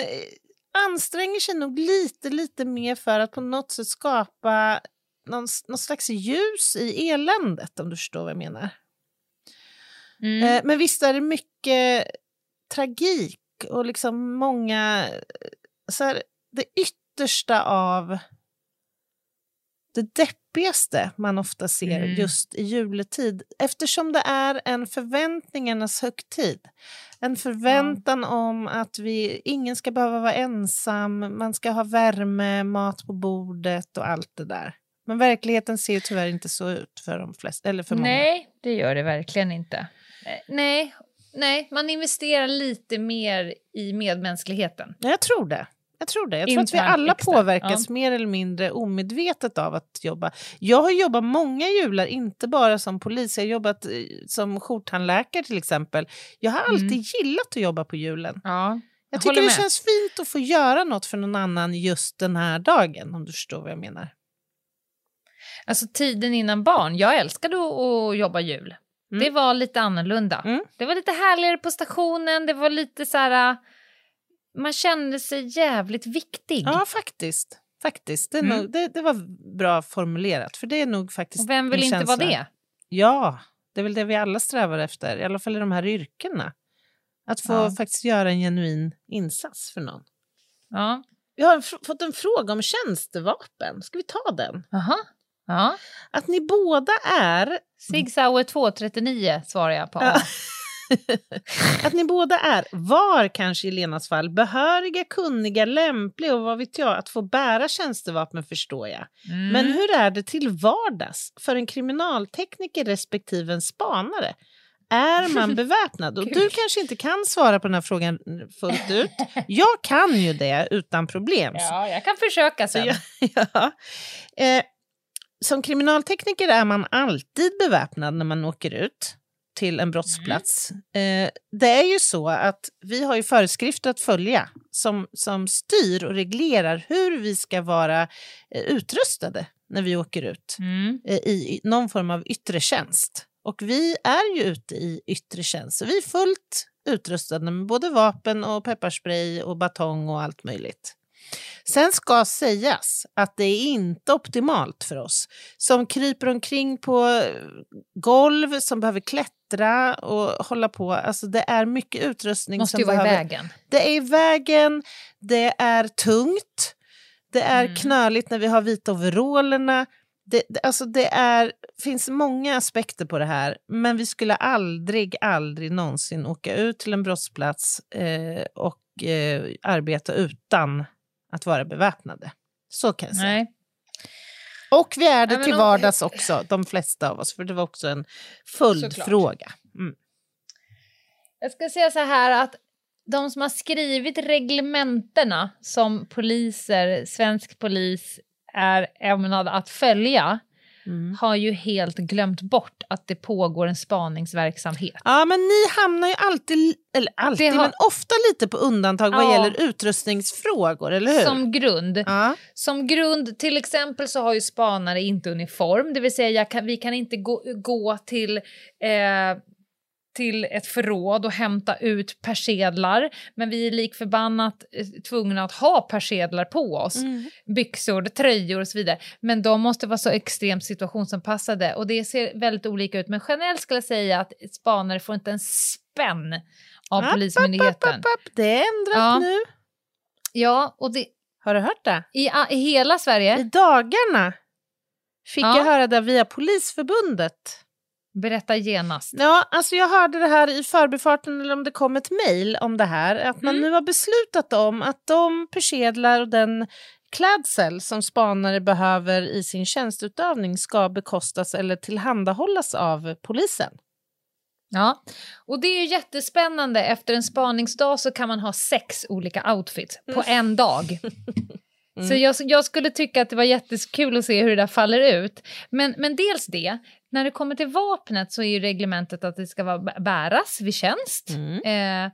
anstränger sig nog lite, lite mer för att på något sätt skapa någon, någon slags ljus i eländet, om du förstår vad jag menar. Mm. Eh, men visst är det mycket tragik och liksom många... eh, Så här, det yttersta av det deppigaste man ofta ser Mm. just i juletid eftersom det är en förväntningarnas högtid. En förväntan om att vi, ingen ska behöva vara ensam, man ska ha värme, mat på bordet och allt det där. Men verkligheten ser ju tyvärr inte så ut för de flesta, eller för många. Nej, det gör det verkligen inte. Eh, Nej, nej, man investerar lite mer i medmänskligheten. Ja, Jag tror det. Jag tror det. Jag tror att vi alla externt, påverkas mer eller mindre omedvetet av att jobba. Jag har jobbat många jular, inte bara som polis. Jag har jobbat eh, som jourtandläkare till exempel. Jag har alltid Mm. gillat att jobba på julen. Ja, Jag tycker det med. känns fint att få göra något för någon annan just den här dagen, om du förstår vad jag menar. Alltså tiden innan barn, jag älskade att, jobba jul. Mm. Det var lite annorlunda. Mm. Det var lite härligare på stationen, det var lite så här... äh, Man kände sig jävligt viktig. Ja, faktiskt. faktiskt. Det, Mm. nog, det, det var bra formulerat, för det är nog faktiskt Och vem vill inte vara det? Ja, det är väl det vi alla strävar efter, i alla fall i de här yrkena. Att få Ja. faktiskt göra en genuin insats för någon. Ja. Jag har fått en fråga om tjänstevapen. Ska vi ta den? Aha. Ja. Att ni båda är... Sig Sauer 239 svarar jag på. Ja. [LAUGHS] att ni båda är, var kanske i Lenas fall, behöriga, kunniga, lämpliga och vad vet jag, att få bära tjänstevapen förstår jag. Mm. Men hur är det till vardags för en kriminaltekniker respektive en spanare? Är man [LAUGHS] beväpnad? Och du kanske inte kan svara på den här frågan fullt ut. Jag kan ju det utan problem. Ja, jag kan försöka sen. jag, [LAUGHS] ja. eh, som kriminaltekniker är man alltid beväpnad när man åker ut till en brottsplats. Eh, det är ju så att vi har ju föreskrifter att följa som, som styr och reglerar hur vi ska vara eh, utrustade när vi åker ut Mm. eh, i, i någon form av yttre tjänst. Och vi är ju ute i yttre tjänst, så vi är fullt utrustade med både vapen och pepparspray och batong och allt möjligt. Sen ska sägas att det är inte optimalt för oss som kryper omkring på eh, golv, som behöver klättra och hålla på. Alltså det är mycket utrustning Måste som ju vara behöver... i vägen. Det är i vägen, det är tungt, det är Mm. knöligt när vi har vita overallerna. Det, det, alltså det är, finns många aspekter på det här, men vi skulle aldrig, aldrig någonsin åka ut till en brottsplats eh, och eh, arbeta utan att vara beväpnade. Så kan jag säga. Nej. Och vi är det men till om- vardags också, de flesta av oss, för det var också en följdfråga. Mm. Jag ska säga så här att de som har skrivit reglementena som poliser, svensk polis är ämnade att följa Mm. har ju helt glömt bort att det pågår en spaningsverksamhet. Ja, men ni hamnar ju alltid, eller alltid, har- men ofta lite på undantag vad Ja. gäller utrustningsfrågor, eller hur? Som grund. Ja. Som grund, till exempel så har ju spanare inte uniform, det vill säga kan, vi kan inte gå, gå till, eh, till ett förråd och hämta ut persedlar, men vi är lik förbannat eh, tvungna att ha persedlar på oss. Mm. byxor, tröjor och så vidare. Men de måste vara så extremt situationsanpassade och det ser väldigt olika ut. Men generellt skulle jag säga att spanare får inte en spänn av App, Polismyndigheten. App, app. Det är ändrat Ja. nu. Ja, och det, Har du hört det? i, i hela I Sverige, dagarna fick Ja. jag höra det via Polisförbundet. Berätta genast. Ja, alltså jag hörde det här i förbifarten, eller om det kom ett mejl om det här, att man Mm. nu har beslutat om att de persedlar och den klädsel som spanare behöver i sin tjänstutövning ska bekostas eller tillhandahållas av polisen. Ja, och det är ju jättespännande. Efter en spaningsdag så kan man ha sex olika outfits på en dag. [LAUGHS] Så jag, jag skulle tycka att det var jättekul att se hur det där faller ut. Men, men dels det, när det kommer till vapnet så är ju reglementet att det ska vara, bä- bäras vid tjänst. Mm. Eh,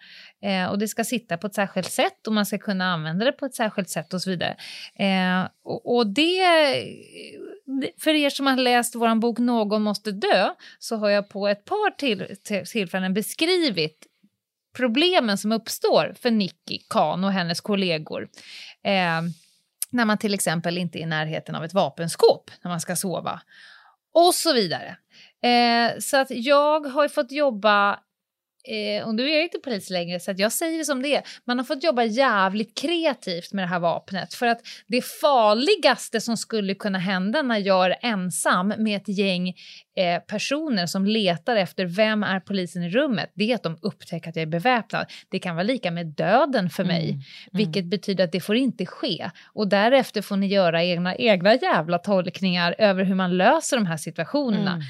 eh, och det ska sitta på ett särskilt sätt och man ska kunna använda det på ett särskilt sätt och så vidare. Eh, och, och det, för er som har läst vår bok Någon måste dö så har jag på ett par till, till, tillfällen beskrivit problemen som uppstår för Nicky Kahn och hennes kollegor. Eh, när man till exempel inte är i närheten av ett vapenskåp när man ska sova. Och så vidare. Eh, så att jag har ju fått jobba Eh, och nu är jag inte polis längre så jag säger det som det är. Man har fått jobba jävligt kreativt med det här vapnet för att det farligaste som skulle kunna hända när jag är ensam med ett gäng eh, personer som letar efter vem är polisen i rummet, det är att de upptäcker att jag är beväpnad. Det kan vara lika med döden för mig, Mm. vilket betyder att det får inte ske. Och därefter får ni göra egna, egna jävla tolkningar över hur man löser de här situationerna. Mm.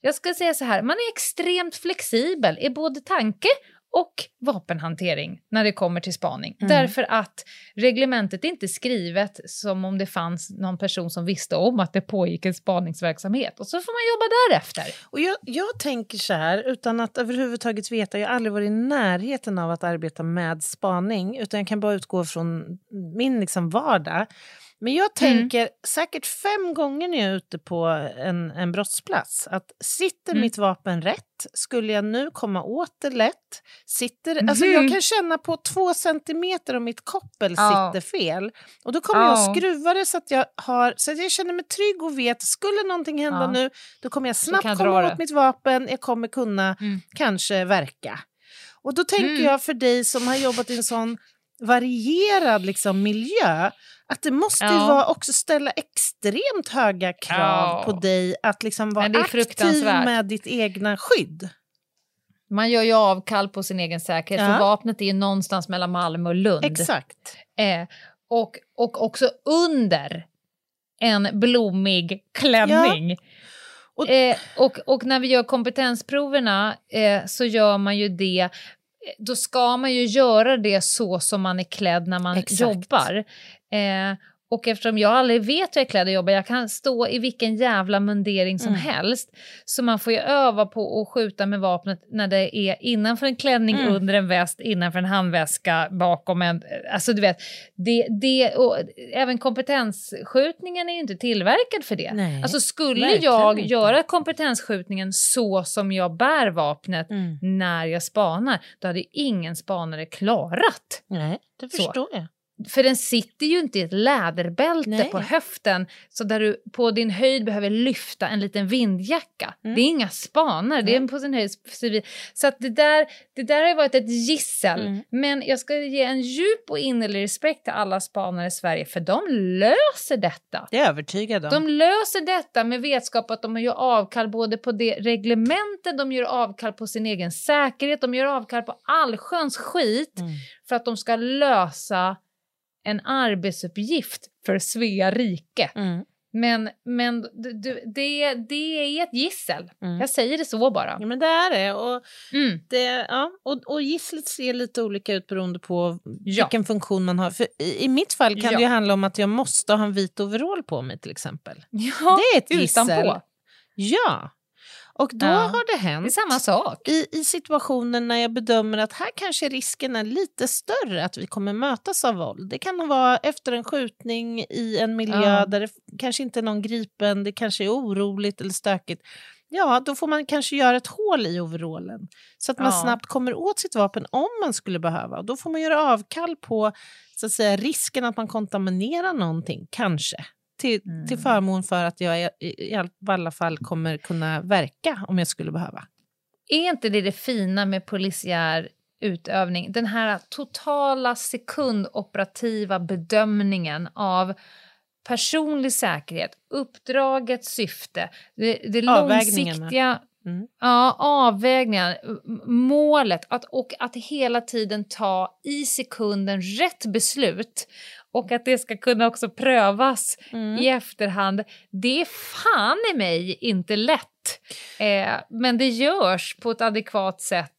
Jag ska säga så här, man är extremt flexibel i både tanke och vapenhantering när det kommer till spaning. Mm. Därför att reglementet är inte skrivet som om det fanns någon person som visste om att det pågick en spaningsverksamhet. Och så får man jobba därefter. Och jag, jag tänker så här, utan att överhuvudtaget veta, jag har aldrig varit i närheten av att arbeta med spaning, utan jag kan bara utgå från min liksom vardag. Men jag tänker säkert fem gånger när jag är ute på en, en brottsplats att sitter Mm. mitt vapen rätt? Skulle jag nu komma åt det lätt? Sitter, alltså Mhm. jag kan känna på två centimeter om mitt koppel Ja. sitter fel. Och då kommer jag Ja. att skruva det så att jag, har, så att jag känner mig trygg och vet, skulle någonting hända Ja. nu, då kommer jag snabbt jag komma åt det. mitt vapen, jag kommer kunna Mm. kanske verka. Och då tänker Mm. jag för dig som har jobbat i en sån varierad liksom, miljö, att det måste ju Ja. vara också ställa extremt höga krav Ja. på dig att liksom vara aktiv med ditt egna skydd. Man gör ju avkall på sin egen säkerhet, Ja. för vapnet är ju någonstans mellan Malmö och Lund. Exakt. Eh, och, och också under en blommig klänning. Och- Eh, och, och när vi gör kompetensproverna eh, så gör man ju det då ska man ju göra det så som man är klädd när man Exakt. jobbar. Eh, och eftersom jag aldrig vet hur jag och jobbar, jag kan stå i vilken jävla mundering som Mm. helst. Så man får ju öva på att skjuta med vapnet när det är innanför en klänning, Mm. under en väst, innanför en handväska, bakom en... Alltså du vet, det, det, och även kompetensskjutningen är ju inte tillverkad för det. Nej, alltså skulle jag inte. göra kompetensskjutningen så som jag bär vapnet Mm. när jag spanar, då hade ingen spanare klarat. Nej, det Så. förstår jag. För den sitter ju inte i ett läderbälte Nej. på höften så där du på din höjd behöver lyfta en liten vindjacka. Mm. Det är inga spanar, det är på sin höjd. Så det, där, det där har varit ett gissel. Mm. Men jag ska ge en djup och innerlig respekt till alla spanare i Sverige för de löser detta. Det är övertygad om. De löser detta med vetskap att de gör avkall både på det reglementet, de gör avkall på sin egen säkerhet, de gör avkall på allsköns skit Mm. för att de ska lösa en arbetsuppgift för Svea rike. Mm. Men, men d- d- det, det är ett gissel. Mm. Jag säger det så bara. Ja, men det är det. Och, Mm. det ja, och, och gisslet ser lite olika ut beroende på Ja. vilken funktion man har. För i, I mitt fall kan Ja. det handla om att jag måste ha en vit overall på mig till exempel. Ja, det är ett gissel. utanpå. Ja. Och då Ja. har det Det hänt är samma sak. i, i situationer när jag bedömer att här kanske risken är lite större att vi kommer mötas av våld. Det kan vara efter en skjutning i en miljö Ja. där det kanske inte är någon gripen, det kanske är oroligt eller stökigt. Ja, då får man kanske göra ett hål i overallen så att man Ja. snabbt kommer åt sitt vapen om man skulle behöva. Och då får man göra avkall på så att säga, risken att man kontaminerar någonting, kanske. Till, till Mm. förmån för att jag i, i, alla fall kommer kunna verka om jag skulle behöva. Är inte det det fina med polisiär utövning? Den här totala sekundoperativa bedömningen av personlig säkerhet, uppdragets syfte, det, det långsiktiga Mm. Ja, avvägningar, målet att, och att hela tiden ta i sekunden rätt beslut och att det ska kunna också prövas Mm. i efterhand. Det är fan i mig inte lätt, eh, men det görs på ett adekvat sätt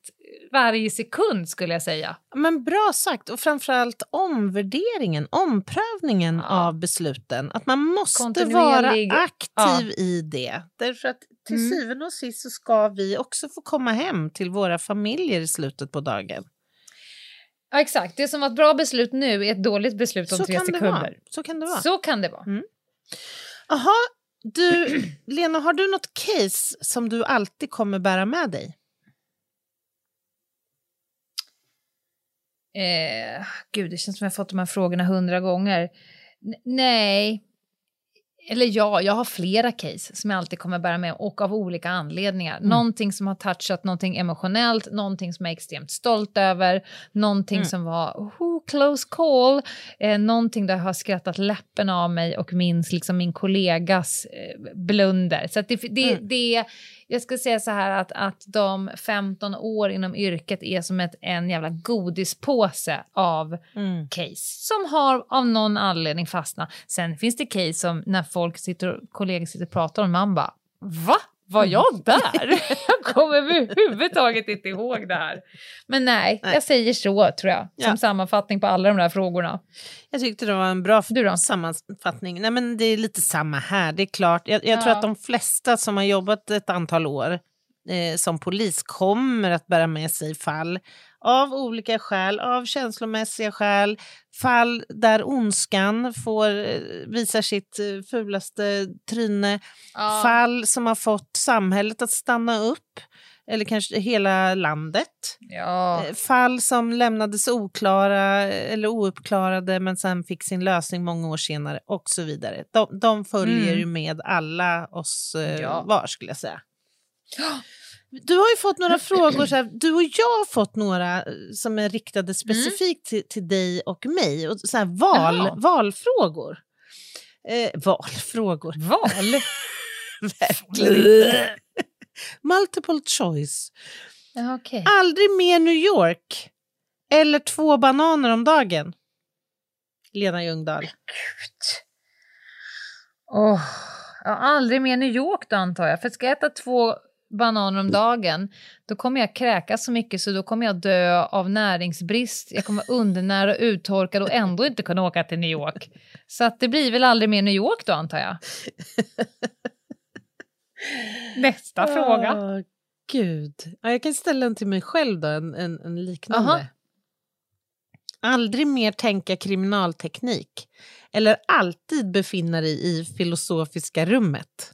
varje sekund skulle jag säga. Men bra sagt, och framförallt omvärderingen, omprövningen Ja. av besluten. Att man måste vara aktiv i det. Därför att till Mm. syvende och sist så ska vi också få komma hem till våra familjer i slutet på dagen. Ja, exakt, det som var ett bra beslut nu är ett dåligt beslut om Så tre sekunder. så kan det vara. Så kan det vara. Jaha, du, [CLEARS THROAT] Lena, har du något case som du alltid kommer bära med dig? Eh, gud, det känns som jag har fått de här frågorna hundra gånger. N- nej. Eller ja, jag har flera case som jag alltid kommer bära med och av olika anledningar. Mm. Någonting som har touchat någonting emotionellt, någonting som jag är extremt stolt över, någonting mm. som var oh, close call, eh, någonting där jag har skrattat läppen av mig och minns liksom min kollegas eh, blunder. Så det, det, mm. det jag ska säga så här att, att de 15 år inom yrket är som ett, en jävla godispåse av mm. case som har av någon anledning fastnat. Sen finns det case som när folk sitter kollegor sitter och pratar om, man bara va? Var jag där? [LAUGHS] jag kommer överhuvudtaget inte ihåg det här. Men nej, nej, jag säger så tror jag, som ja. sammanfattning på alla de där frågorna. Jag tyckte det var en bra sammanfattning. Nej, men det är lite samma här, det är klart. Jag, jag ja. tror att de flesta som har jobbat ett antal år eh, som polis kommer att bära med sig fall av olika skäl, av känslomässiga skäl, fall där ondskan får eh, visa sitt eh, fulaste tryne, ja. fall som har fått samhället att stanna upp eller kanske hela landet. Ja. Eh, fall som lämnades oklara eller ouppklarade men sen fick sin lösning många år senare och så vidare. De, de följer mm. ju med alla oss ja. var skulle jag säga. Du har ju fått några frågor, så här, du och jag har fått några eh, som är riktade mm. specifikt mm. till, till dig och mig. Och så här, val, valfrågor. Eh, valfrågor. Val? [LAUGHS] Verkligen [LAUGHS] Multiple choice. okay. Aldrig mer New York. Eller två bananer om dagen. Lena Ljungdahl. Oh, aldrig mer New York då antar jag. För ska jag äta två bananer om dagen, då kommer jag kräkas så mycket så då kommer jag dö av näringsbrist. Jag kommer undernära och uttorkad och ändå inte kunna åka till New York. Så att det blir väl aldrig mer New York då antar jag. [LAUGHS] Nästa oh, fråga. Gud. Ja, jag kan ställa den till mig själv då, en, en, en liknande. Aha. Aldrig mer tänka kriminalteknik. Eller alltid befinna dig i filosofiska rummet.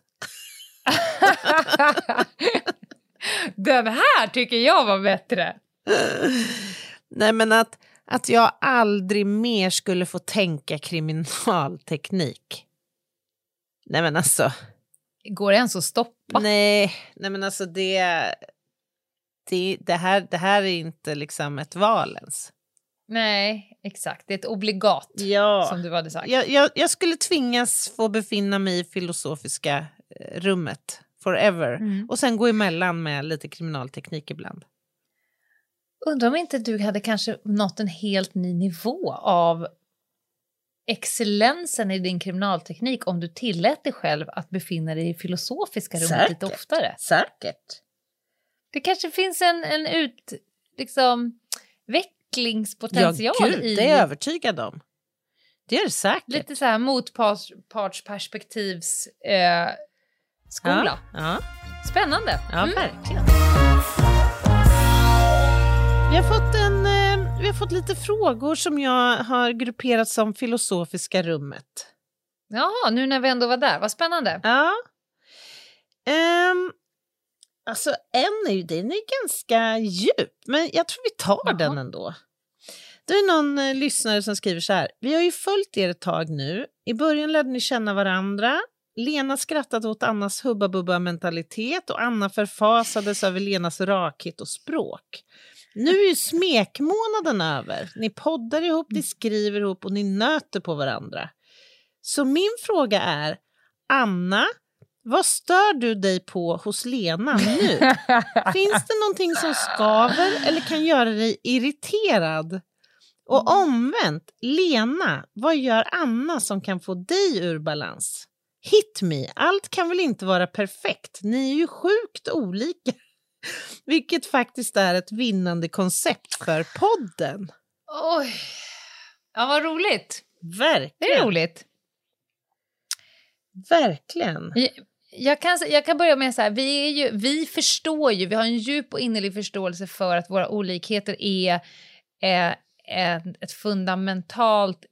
[LAUGHS] Den här tycker jag var bättre. Nej, men att, att jag aldrig mer skulle få tänka kriminalteknik. Nej, men alltså. Går det ens att stoppa? Nej, nej men alltså det, det, det, här, det här är inte liksom ett val ens. Nej, exakt. Det är ett obligat, ja. som du hade sagt. Jag, jag, jag skulle tvingas få befinna mig i filosofiska rummet forever mm. och sen gå emellan med lite kriminalteknik ibland. Undrar om inte du hade kanske nått en helt ny nivå av excellensen i din kriminalteknik om du tillät dig själv att befinna dig i filosofiska rummet Säkert. lite oftare. Säkert. Det kanske finns en, en ut, liksom, utvecklingspotential ja, gud, i... det är jag övertygad om. Det är det säkert. Lite så här motpartsperspektivs eh, skola. Ja, ja. Spännande. Ja, mm. verkligen. Vi har fått en vi har fått lite frågor som jag har grupperat som filosofiska rummet. Ja, nu när vi ändå var där. Vad spännande. Ja. Um, alltså, en är ju den är ganska djup, men jag tror vi tar Jaha. den ändå. Det är någon eh, lyssnare som skriver så här. Vi har ju följt er ett tag nu. I början lärde ni känna varandra. Lena skrattade åt Annas hubba-bubba-mentalitet och Anna förfasades över Lenas rakhet och språk. Nu är ju smekmånaden över. Ni poddar ihop, ni skriver ihop och ni nöter på varandra. Så min fråga är, Anna, vad stör du dig på hos Lena nu? [LAUGHS] Finns det någonting som skaver eller kan göra dig irriterad? Och omvänt, Lena, vad gör Anna som kan få dig ur balans? Hit me, allt kan väl inte vara perfekt? Ni är ju sjukt olika. [LAUGHS] Vilket faktiskt är ett vinnande koncept för podden. Oj. Ja, vad roligt. Verkligen. Det är roligt. Verkligen. Jag, jag, kan, jag kan börja med så här, vi, är ju, vi förstår ju, vi har en djup och innerlig förståelse för att våra olikheter är, är ett fundamentalt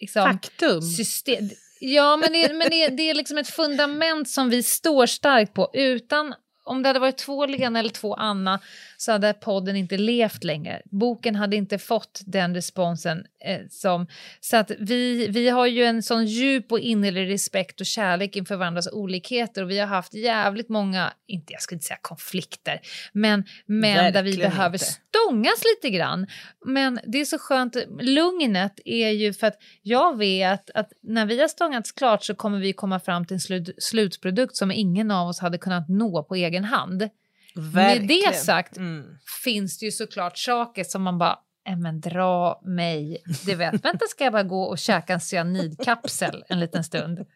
liksom, faktum. System. Ja, men, det, men det, det är liksom ett fundament som vi står starkt på. Utan om det hade varit två Lena eller två Anna så hade podden inte levt längre. Boken hade inte fått den responsen. Eh, som, så att vi, vi har ju en sån djup och innerlig respekt och kärlek inför varandras olikheter och vi har haft jävligt många, inte jag skulle inte säga konflikter, men, men där vi behöver inte. stångas lite grann. Men det är så skönt, lugnet är ju för att jag vet att när vi har stångats klart så kommer vi komma fram till en slut, slutprodukt som ingen av oss hade kunnat nå på egen hand. Verkligen. Med det sagt mm. finns det ju såklart saker som man bara äh, men dra mig. Du vet, [LAUGHS] vänta ska jag bara gå och käka en cyanidkapsel en liten stund.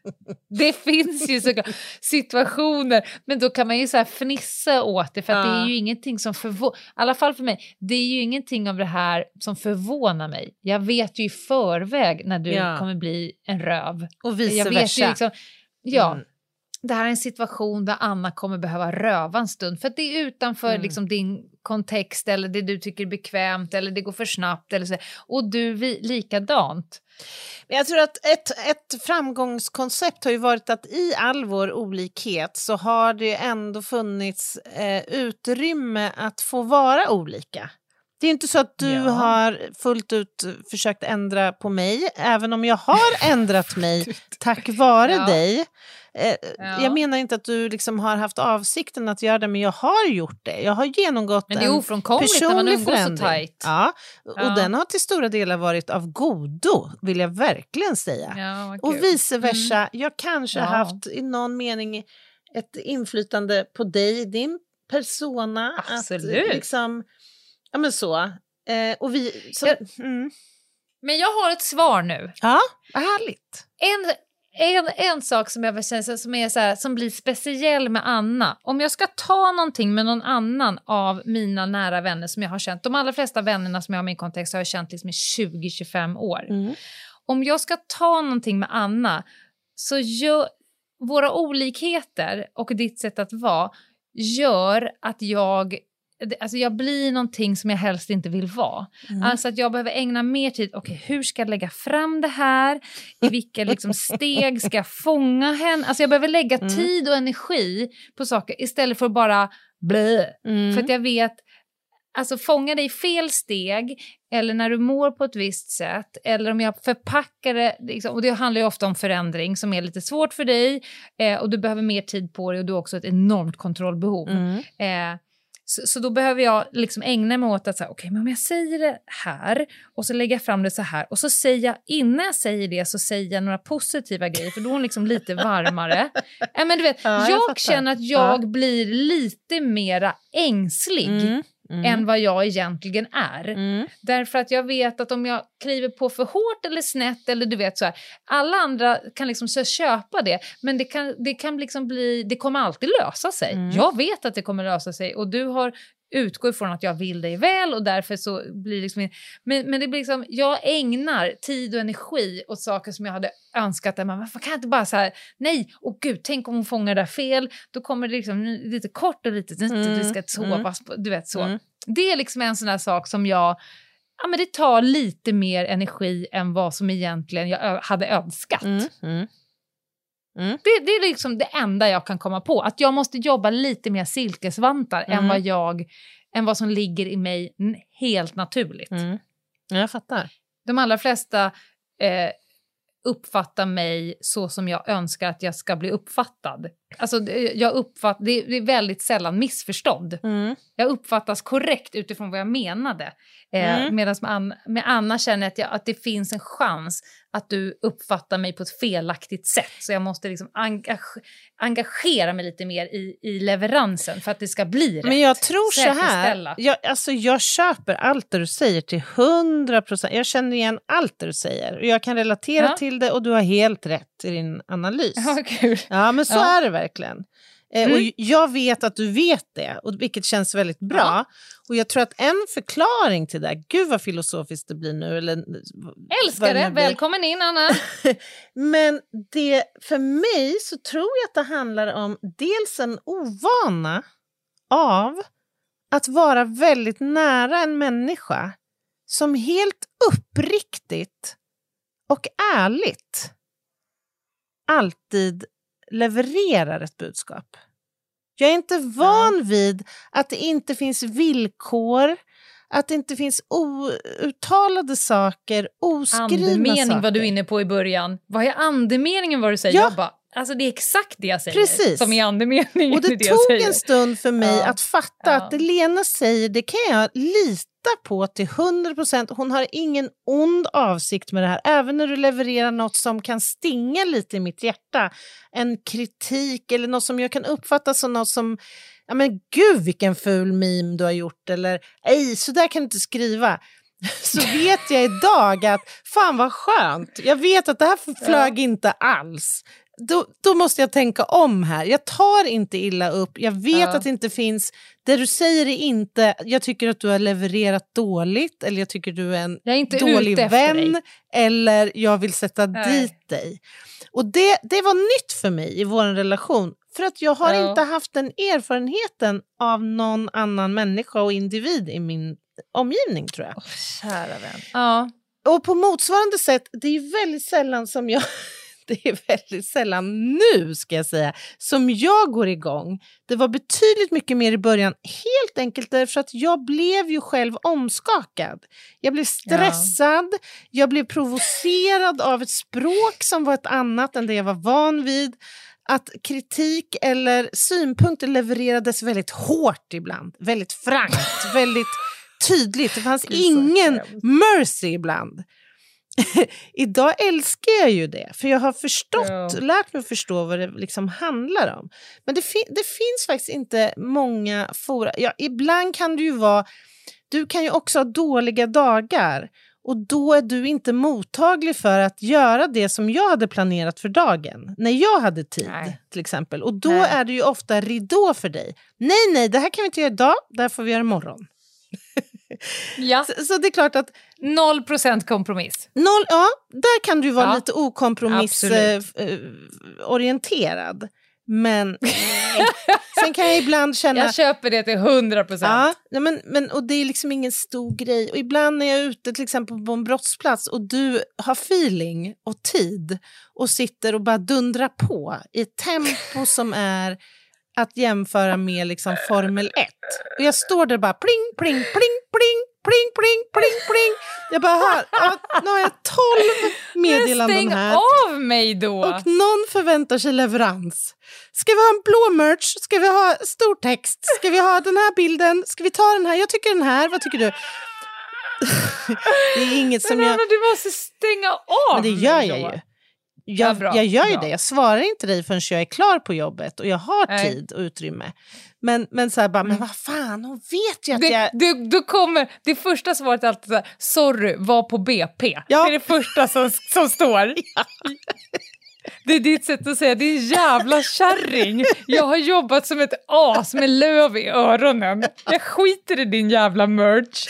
Det finns ju såklart situationer, men då kan man ju så här fnissa åt det för ja. det är ju ingenting som förvånar, i alla fall för mig, det är ju ingenting av det här som förvånar mig. Jag vet ju i förväg när du ja. kommer bli en röv. Och vice jag versa. Liksom, ja, mm det här är en situation där Anna kommer behöva röva en stund för att det är utanför mm. liksom, din kontext eller det du tycker är bekvämt eller det går för snabbt eller så. Och du vi, likadant. Jag tror att ett, ett framgångskoncept har ju varit att i all vår olikhet så har det ändå funnits eh, utrymme att få vara olika. Det är inte så att du ja. har fullt ut försökt ändra på mig, även om jag har [LAUGHS] ändrat mig tack vare ja. dig. Eh, ja. Jag menar inte att du liksom har haft avsikten att göra det, men jag har gjort det. Jag har genomgått men det är ofrånkomligt när man umgås så tajt. Ja, och den har till stora delar varit av godo, vill jag verkligen säga. och vice versa. Mm. Jag kanske har haft i någon mening ett inflytande på dig, din persona. Absolut. Att, liksom, Ja, men så. Eh, och vi, så jag, mm. Men jag har ett svar nu. Ja, vad härligt. En, en, en sak som, jag känner, som, är så här, som blir speciell med Anna. Om jag ska ta någonting med någon annan av mina nära vänner som jag har känt. De allra flesta vännerna som jag har i min kontext har jag känt liksom i 20-25 år. Mm. Om jag ska ta någonting med Anna så gör våra olikheter och ditt sätt att vara gör att jag Alltså jag blir någonting som jag helst inte vill vara. Mm. Alltså att jag behöver ägna mer tid. Okej, okay, hur ska jag lägga fram det här? I vilka liksom steg ska jag fånga henne? Alltså jag behöver lägga mm. tid och energi på saker istället för att bara blä. Mm. För att jag vet, alltså fånga dig fel steg eller när du mår på ett visst sätt eller om jag förpackar det, liksom, och det handlar ju ofta om förändring som är lite svårt för dig eh, och du behöver mer tid på det och du har också ett enormt kontrollbehov. Mm. Eh, så, så, då behöver jag liksom ägna mig åt att säga, okay, men om jag säger det här och så lägger jag fram det så här och så säger jag, innan jag säger det så säger jag några positiva grejer för då är hon liksom lite varmare. [LAUGHS] äh, men du vet, ja, jag, jag känner att jag ja. blir lite mera ängslig mm mm. än vad jag egentligen är. Mm. Därför att jag vet att om jag kliver på för hårt eller snett eller du vet så här, alla andra kan liksom så köpa det men det kan, det kan liksom bli, det kommer alltid lösa sig. Mm. Jag vet att det kommer lösa sig och du har utgår ifrån att jag vill dig väl och därför så blir liksom... Men, men det blir liksom, jag ägnar tid och energi åt saker som jag hade önskat. Men varför kan jag inte bara så här, nej, och gud, tänk om hon fångar det där fel. Då kommer det liksom lite kort och lite, mm. det ska sovas mm. du vet så. Mm. Det är liksom en sån här sak som jag, ja men det tar lite mer energi än vad som egentligen jag hade önskat. Mm. mm. Mm. Det, det, är liksom det enda jag kan komma på. Att jag måste jobba lite mer silkesvantar mm. än, vad jag, än vad som ligger i mig helt naturligt. Mm. Jag fattar. De allra flesta eh, uppfattar mig så som jag önskar att jag ska bli uppfattad. Alltså, jag uppfatt, det, är, det är väldigt sällan missförstånd. Mm. Jag uppfattas korrekt utifrån vad jag menade. Eh, mm. Medan med, Anna, med Anna känner jag att, jag att, det finns en chans att du uppfattar mig på ett felaktigt sätt. Så jag måste liksom engage, engagera mig lite mer i, i leveransen för att det ska bli rätt. Men jag tror så här, jag, alltså jag köper allt det du säger till hundra procent. Jag känner igen allt det du säger. Jag kan relatera ja. till det och du har helt rätt i din analys. [LAUGHS] Ja, kul. ja men så ja. är det verkligen. Eh, mm. Och jag vet att du vet det, och vilket känns väldigt bra. Ja. Och jag tror att en förklaring till det, gud vad filosofiskt det blir nu. Eller, Älskar det, välkommen in Anna. [LAUGHS] Men det, för mig så tror jag att det handlar om dels en ovana av att vara väldigt nära en människa som helt uppriktigt och ärligt alltid levererar ett budskap. Jag är inte van vid att det inte finns villkor, att det inte finns outtalade saker, oskrivna Andemening saker. var du inne på i början. Vad är andemeningen vad du säger? Ja. Jag bara, alltså det är exakt det jag säger Precis. som är andemeningen Och det, det tog en stund för mig Ja. att fatta Ja. att det Lena säger, det kan jag lita på till 100 procent. Hon har ingen ond avsikt med det här. Även när du levererar något som kan stinga lite i mitt hjärta. En kritik eller något som jag kan uppfatta som något som Ja men gud vilken ful meme du har gjort eller ej så där kan du inte skriva. [LAUGHS] Så vet jag idag att fan vad skönt, jag vet att det här flög inte alls. Då, då måste jag tänka om här. Jag tar inte illa upp, jag vet Ja. att det inte finns... Det du säger är inte jag tycker att du har levererat dåligt eller jag tycker du är en är dålig vän eller jag vill sätta Nej. dit dig. Och det, det var nytt för mig i vår relation. För att jag har Ja. inte haft den erfarenheten av någon annan människa och individ i min omgivning tror jag. Kära vän. Ja. Och på motsvarande sätt, det är väldigt sällan som jag [LAUGHS] det är väldigt sällan nu, ska jag säga, som jag går igång. Det var betydligt mycket mer i början, helt enkelt därför att jag blev ju själv omskakad. Jag blev stressad, jag blev provocerad av ett språk som var ett annat än det jag var van vid. Att kritik eller synpunkter levererades väldigt hårt ibland, väldigt frankt, väldigt tydligt. Det fanns ingen mercy ibland. [LAUGHS] Idag älskar jag ju det, för jag har förstått, Ja. lärt mig att förstå vad det liksom handlar om. Men det, fin- det finns faktiskt inte många fora. Ja, ibland kan det ju vara... Du kan ju också ha dåliga dagar och då är du inte mottaglig för att göra det som jag hade planerat för dagen, när jag hade tid Nej. till exempel. Och då Nej. är det ju ofta ridå för dig. Nej, nej, det här kan vi inte göra idag, det här får vi göra imorgon. [LAUGHS] ja. Så, så det är klart att Noll procent kompromiss. Noll, ja, där kan du vara Ja, lite okompromissorienterad. Men [LAUGHS] nej. sen kan jag ibland känna... Jag köper det till hundra procent. Ja, men, men, och det är liksom ingen stor grej. Och ibland när jag är ute till exempel på en brottsplats och du har feeling och tid och sitter och bara dundrar på i ett tempo som är att jämföra med liksom Formel 1. Och jag står där bara pling, pling, pling, pling, pling, pling, pling, pling. Jag bara hör, nu har jag tolv meddelanden Stäng här. av mig då! Och någon förväntar sig leverans. Ska vi ha en blå merch? Ska vi ha stor text? Ska vi ha den här bilden? Ska vi ta den här? Jag tycker den här. Vad tycker du? [LAUGHS] det är inget som men jag... Anna, du måste stänga av Men det gör jag då. ju. Ja, Jag, bra, jag gör ju bra. det. Jag svarar inte dig förrän jag är klar på jobbet och jag har Nej. tid och utrymme. Men, men så här bara, men vad fan, hon vet ju att Det, jag... du, du kommer, det första svaret är alltid så här, sorry, var på BP. Ja. Det är det första som, som står. [LAUGHS] Det är ditt sätt att säga, din jävla kärring. Jag har jobbat som ett as med löv i öronen. Jag skiter i din jävla merch.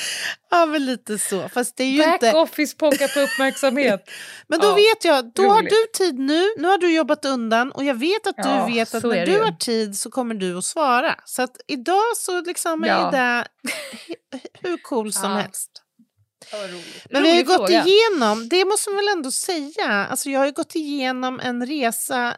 Ja, men lite så. Fast det är ju Back inte... office pockar på uppmärksamhet. [LAUGHS] Men då Ja, vet jag, då har roligt. du tid nu, nu har du jobbat undan och jag vet att Ja, du vet att när är du ju. har tid så kommer du att svara. Så att idag så liksom är Ja. det hur cool som helst. Men vi har ju gått igenom, det måste man väl ändå säga, alltså jag har ju gått igenom en resa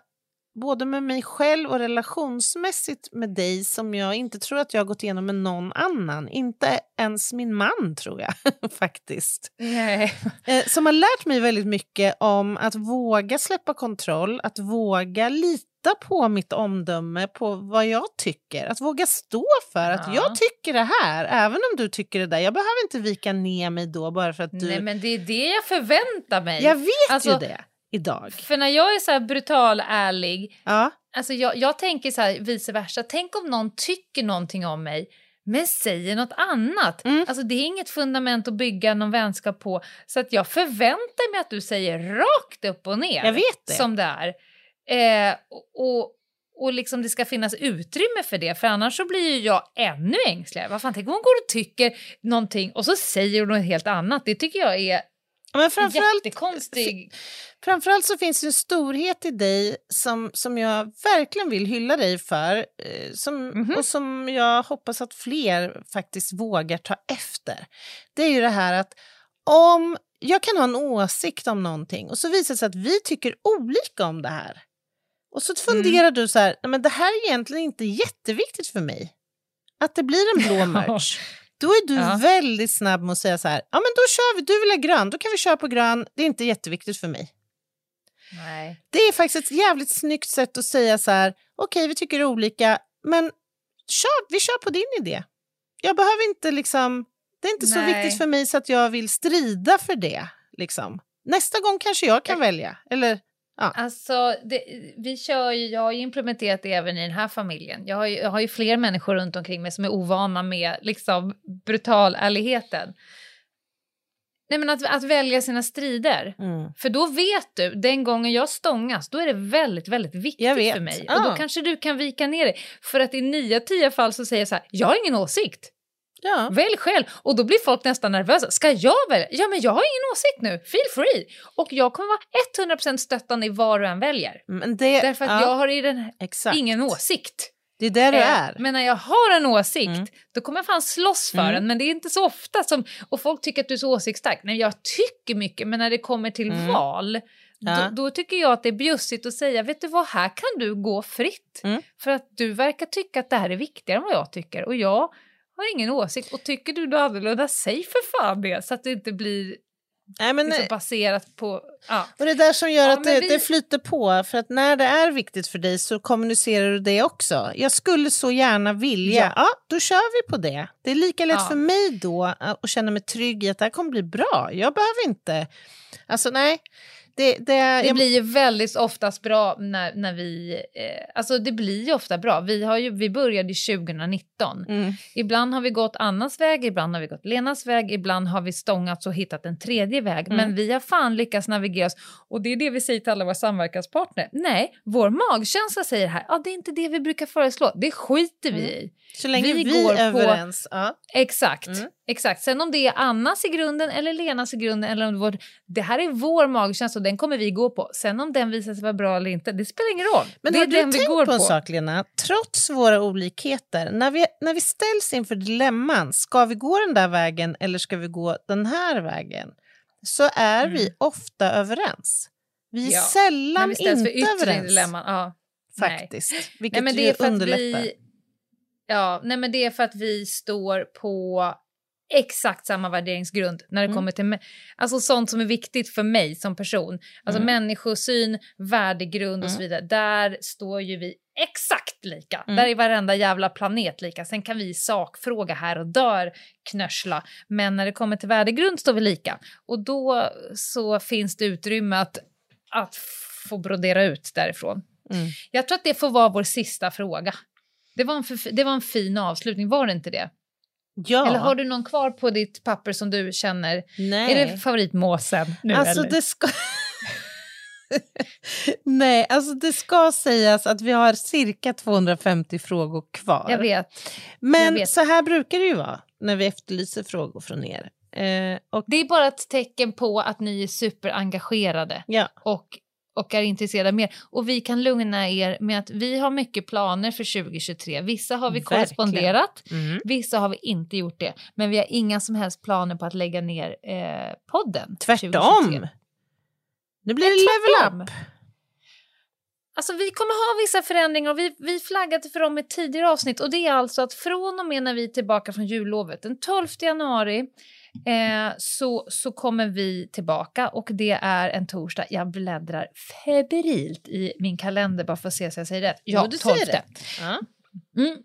både med mig själv och relationsmässigt med dig som jag inte tror att jag har gått igenom med någon annan. Inte ens min man tror jag [LAUGHS] faktiskt. Nej. Eh, som har lärt mig väldigt mycket om att våga släppa kontroll, att våga lita på mitt omdöme, på vad jag tycker. Att våga stå för att Ja. jag tycker det här, även om du tycker det där. Jag behöver inte vika ner mig då bara för att du... Nej, men det är det jag förväntar mig. Jag vet Alltså- ju det idag. För när jag är så brutal ärlig, Ja. alltså jag, jag tänker så här vice versa. Tänk om någon tycker någonting om mig men säger något annat. Mm. Alltså det är inget fundament att bygga någon vänskap på. Så att jag förväntar mig att du säger rakt upp och ner. Jag vet det. Som det är. Eh, och, och, liksom det ska finnas utrymme för det. För annars så blir ju jag ännu ängsligare. Vad fan, tänk om hon går och tycker någonting och så säger hon något helt annat. Det tycker jag är Men framförallt, jättekonstig. framförallt så finns det en storhet i dig som, som jag verkligen vill hylla dig för eh, som, Mhm. och som jag hoppas att fler faktiskt vågar ta efter. Det är ju det här att om jag kan ha en åsikt om någonting och så visar det sig att vi tycker olika om det här. Och så funderar du så här, "Nej, men det här är egentligen inte jätteviktigt för mig. Att det blir en blå [LAUGHS] merch. Då är du Ja. väldigt snabb med att säga så här, ja men då kör vi, du vill ha grön, då kan vi köra på grön, det är inte jätteviktigt för mig. Nej. Det är faktiskt ett jävligt snyggt sätt att säga så här, okej vi tycker olika, men kör, vi kör på din idé. Jag behöver inte liksom, det är inte så Nej. viktigt för mig så att jag vill strida för det. Liksom. Nästa gång kanske jag kan välja. Eller, Alltså, det, vi kör ju, jag har ju implementerat det även i den här familjen. Jag har ju, jag har ju fler människor runt omkring mig som är ovana med liksom, brutalärligheten. Nej, men att, att välja sina strider. mm. För då vet du, den gången jag stångas, då är det väldigt, väldigt viktigt för mig. Ja. Och då kanske du kan vika ner dig. För att i nio, tio fall så säger jag så här, jag har ingen åsikt. Ja. Välj själv. Och då blir folk nästan nervösa. Ska jag välja? Ja, men jag har ingen åsikt nu. Feel free. Och jag kommer vara 100% stöttande i vad du än väljer. Men det, Därför att ja, jag har i den exakt. ingen åsikt. Det är där du Eh, är. Men när jag har en åsikt, Mm. då kommer jag fan slåss för Mm. den. Men det är inte så ofta som... Och folk tycker att du är så åsiktsstark. Nej, jag tycker mycket, men när det kommer till Mm. val, Ja. då, då tycker jag att det är bjussigt att säga, vet du vad, här kan du gå fritt. Mm. För att du verkar tycka att det här är viktigare än vad jag tycker. Och jag har ingen åsikt. Och tycker du något annorlunda, säg för fan det. Så att det inte blir Nej, men, liksom baserat på... Ja. Och det är där som gör Ja, att det, vi- det flyter på. För att när det är viktigt för dig så kommunicerar du det också. Jag skulle så gärna vilja, ja, Ja. då kör vi på det. Det är lika lätt Ja. för mig då äh, att känna mig trygg i att det här kommer bli bra. Jag behöver inte... Alltså nej, det... det, Det blir ju väldigt oftast bra när, när vi... Eh, alltså det blir ju ofta bra. Vi, har ju, vi började ju 2019. mm, Ibland har vi gått Annas väg, ibland har vi gått Lenas väg, ibland har vi stångats och hittat en tredje väg. Mm. Men vi har fan lyckats navigera oss. Och det är det vi säger till alla våra samverkanspartner. Nej, vår magkänsla säger här, ja det är inte det vi brukar föreslå. Det skiter vi Mm. i. så länge vi, vi går är på- överens. Ja. Exakt. Exakt. Sen om det är Annas i grunden eller Lenas i grunden eller om det, var, det här är vår magkänsla och den kommer vi gå på. Sen om den visar sig vara bra eller inte, det spelar ingen roll. Men det är du den vi går tänkt på en sak, Lena? Trots våra olikheter, när vi, när vi ställs inför dilemman, ska vi gå den där vägen eller ska vi gå den här vägen? Så är Mm. vi ofta överens. Vi är Ja, sällan vi inte överens. dilemman. Ja. Nej. Faktiskt. Nej, Vilket men det ju är att underlättar. vi... Ja, nej, men det är för att vi står på exakt samma värderingsgrund när det Mm. kommer till alltså sånt som är viktigt för mig som person. Alltså Mm. människosyn, värdegrund och så Mm. vidare. Där står ju vi exakt lika. Mm. Där är varenda jävla planet lika. Sen kan vi i sakfråga här och där knörsla. Men när det kommer till värdegrund står vi lika. Och då så finns det utrymme att, att få brodera ut därifrån. Mm. Jag tror att det får vara vår sista fråga. Det var en, det var en fin avslutning, var det inte det? Ja, Eller har du någon kvar på ditt papper som du känner? nej. Är det favoritmåsen nu alltså eller? det ska... [LAUGHS] nej, alltså det ska sägas att vi har cirka 250 frågor kvar. Jag vet. Men jag vet. så här brukar det ju vara när vi efterlyser frågor från er. Eh, och Det är bara ett tecken på att ni är superengagerade ja, och, och är intresserade mer. Och vi kan lugna er med att vi har mycket planer för 2023. Vissa har vi korresponderat, mm. vissa har vi inte gjort det. Men vi har inga som helst planer på att lägga ner eh, podden. tvärtom. 2023. Nu blir det level Tvärtom. up. Alltså vi kommer ha vissa förändringar och vi, vi flaggade för dem i tidigare avsnitt och det är alltså att från och med när vi är tillbaka från jullovet den 12 januari eh, så, så kommer vi tillbaka och det är en torsdag. Jag bläddrar febrilt i min kalender bara för att se så jag säger rätt. Ja, Jo, du säger 12. rätt. Mm.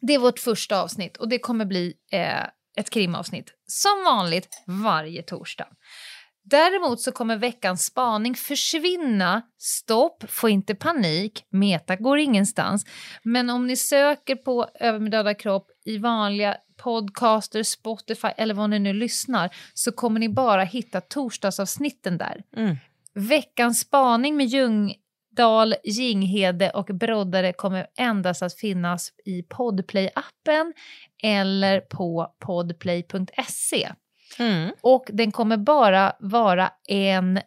Det är vårt första avsnitt och det kommer bli eh, ett krimavsnitt som vanligt varje torsdag. Däremot så kommer veckans spaning försvinna. Stopp, få inte panik, meta går ingenstans. Men om ni söker på Över min döda kropp i vanliga podcaster, Spotify eller vad ni nu lyssnar så kommer ni bara hitta torsdagsavsnitten där. Mm. Veckans spaning med Ljungdahl, Jinghede och Broddare kommer endast att finnas i Podplay-appen eller på podplay.se. Mm. Och den kommer bara vara en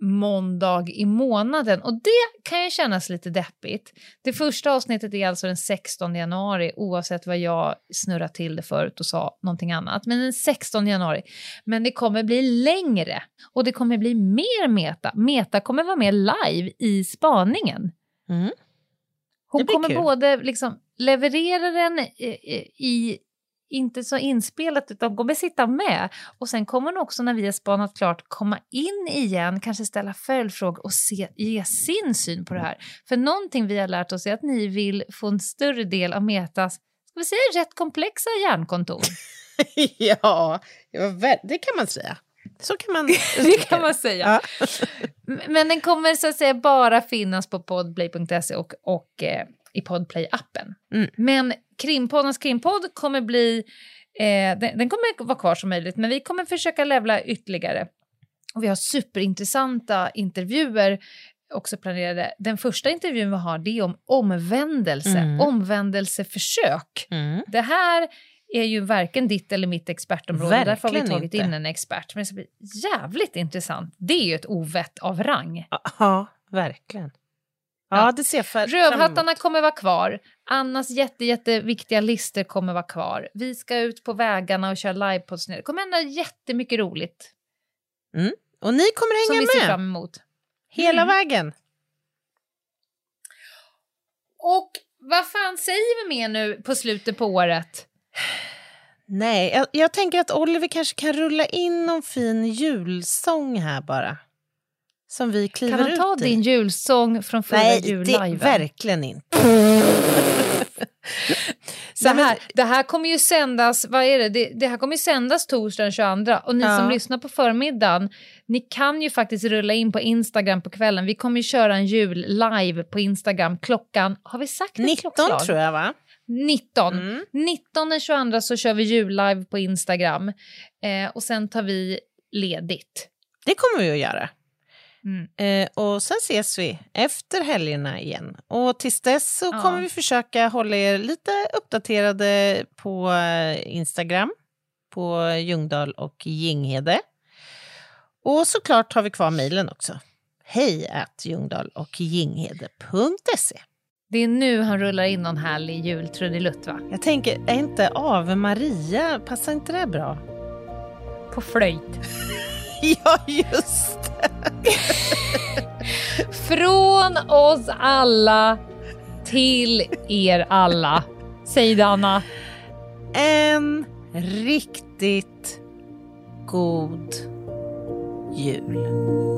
måndag i månaden. Och det kan ju kännas lite deppigt. Det första avsnittet är alltså den 16 januari oavsett vad jag snurrat till det förut och sa någonting annat. Men den 16 januari. Men det kommer bli längre och det kommer bli mer meta. Meta kommer vara med live i spaningen. Mm. Hon kommer kul. både liksom leverera den i, i, inte så inspelat, utan kommer sitta med. Och sen kommer hon också när vi har spanat klart komma in igen, kanske ställa följdfrågor och se, ge sin syn på det här. För någonting vi har lärt oss är att ni vill få en större del av Metas, ska vi säga rätt komplexa hjärnkontor. [LAUGHS] ja, det kan man säga. Så kan man [LAUGHS] det kan man säga. Ja. Men den kommer så att säga bara finnas på podplay.se och, och eh, i Podplay-appen. Mm. Men Krimpoddarnas krimpodd kommer bli... Eh, den, den kommer vara kvar som möjligt, men vi kommer försöka levla ytterligare. Och vi har superintressanta intervjuer också planerade. Den första intervjun vi har det är om omvändelse, Mm. omvändelseförsök. Mm. Det här är ju varken ditt eller mitt expertområde. Därför har vi Verkligen tagit inte. in en expert. Men det ska bli jävligt intressant. Det är ju ett ovett av rang. Ja, verkligen. Ja, det ser för, Rövhattarna kommer vara kvar. Annas jätte, jätteviktiga listor kommer vara kvar. Vi ska ut på vägarna och köra livepods. Det kommer hända jättemycket roligt Och ni kommer som hänga vi ser med fram emot. hela Mm. vägen. Och vad fan säger vi mer nu på slutet på året? Nej, jag, jag tänker att Oliver kanske kan rulla in någon fin julsång här bara. Som vi kliver Kan han ut ta i. din julsång från förra Nej, julliven? verkligen inte. [LAUGHS] Så här, det här kommer ju sändas, vad är det? Det, det här kommer ju sändas torsdag den 22 och ni Ja. som lyssnar på förmiddagen, ni kan ju faktiskt rulla in på Instagram på kvällen. Vi kommer ju köra en jul live på Instagram klockan, har vi sagt ett 19 klockslag? tror jag va? 19. Mm. 19 den 22 så kör vi jul live på Instagram eh, och sen tar vi ledigt. Det kommer vi att göra. Mm. Eh, och sen ses vi efter helgerna igen. Och tills dess så Ja. kommer vi försöka hålla er lite uppdaterade på eh, Instagram, på Ljungdahl och Ginghede. Och såklart har vi kvar mejlen också. Hej att Ljungdahl och Ginghede.se. Det är nu han rullar in någon härlig jultrudelutt va? Jag tänker, är inte Ave Maria, passar inte det bra? På flöjt. [LAUGHS] [LAUGHS] ja, just [LAUGHS] Från oss alla till er alla. Säg det Anna. En riktigt god jul.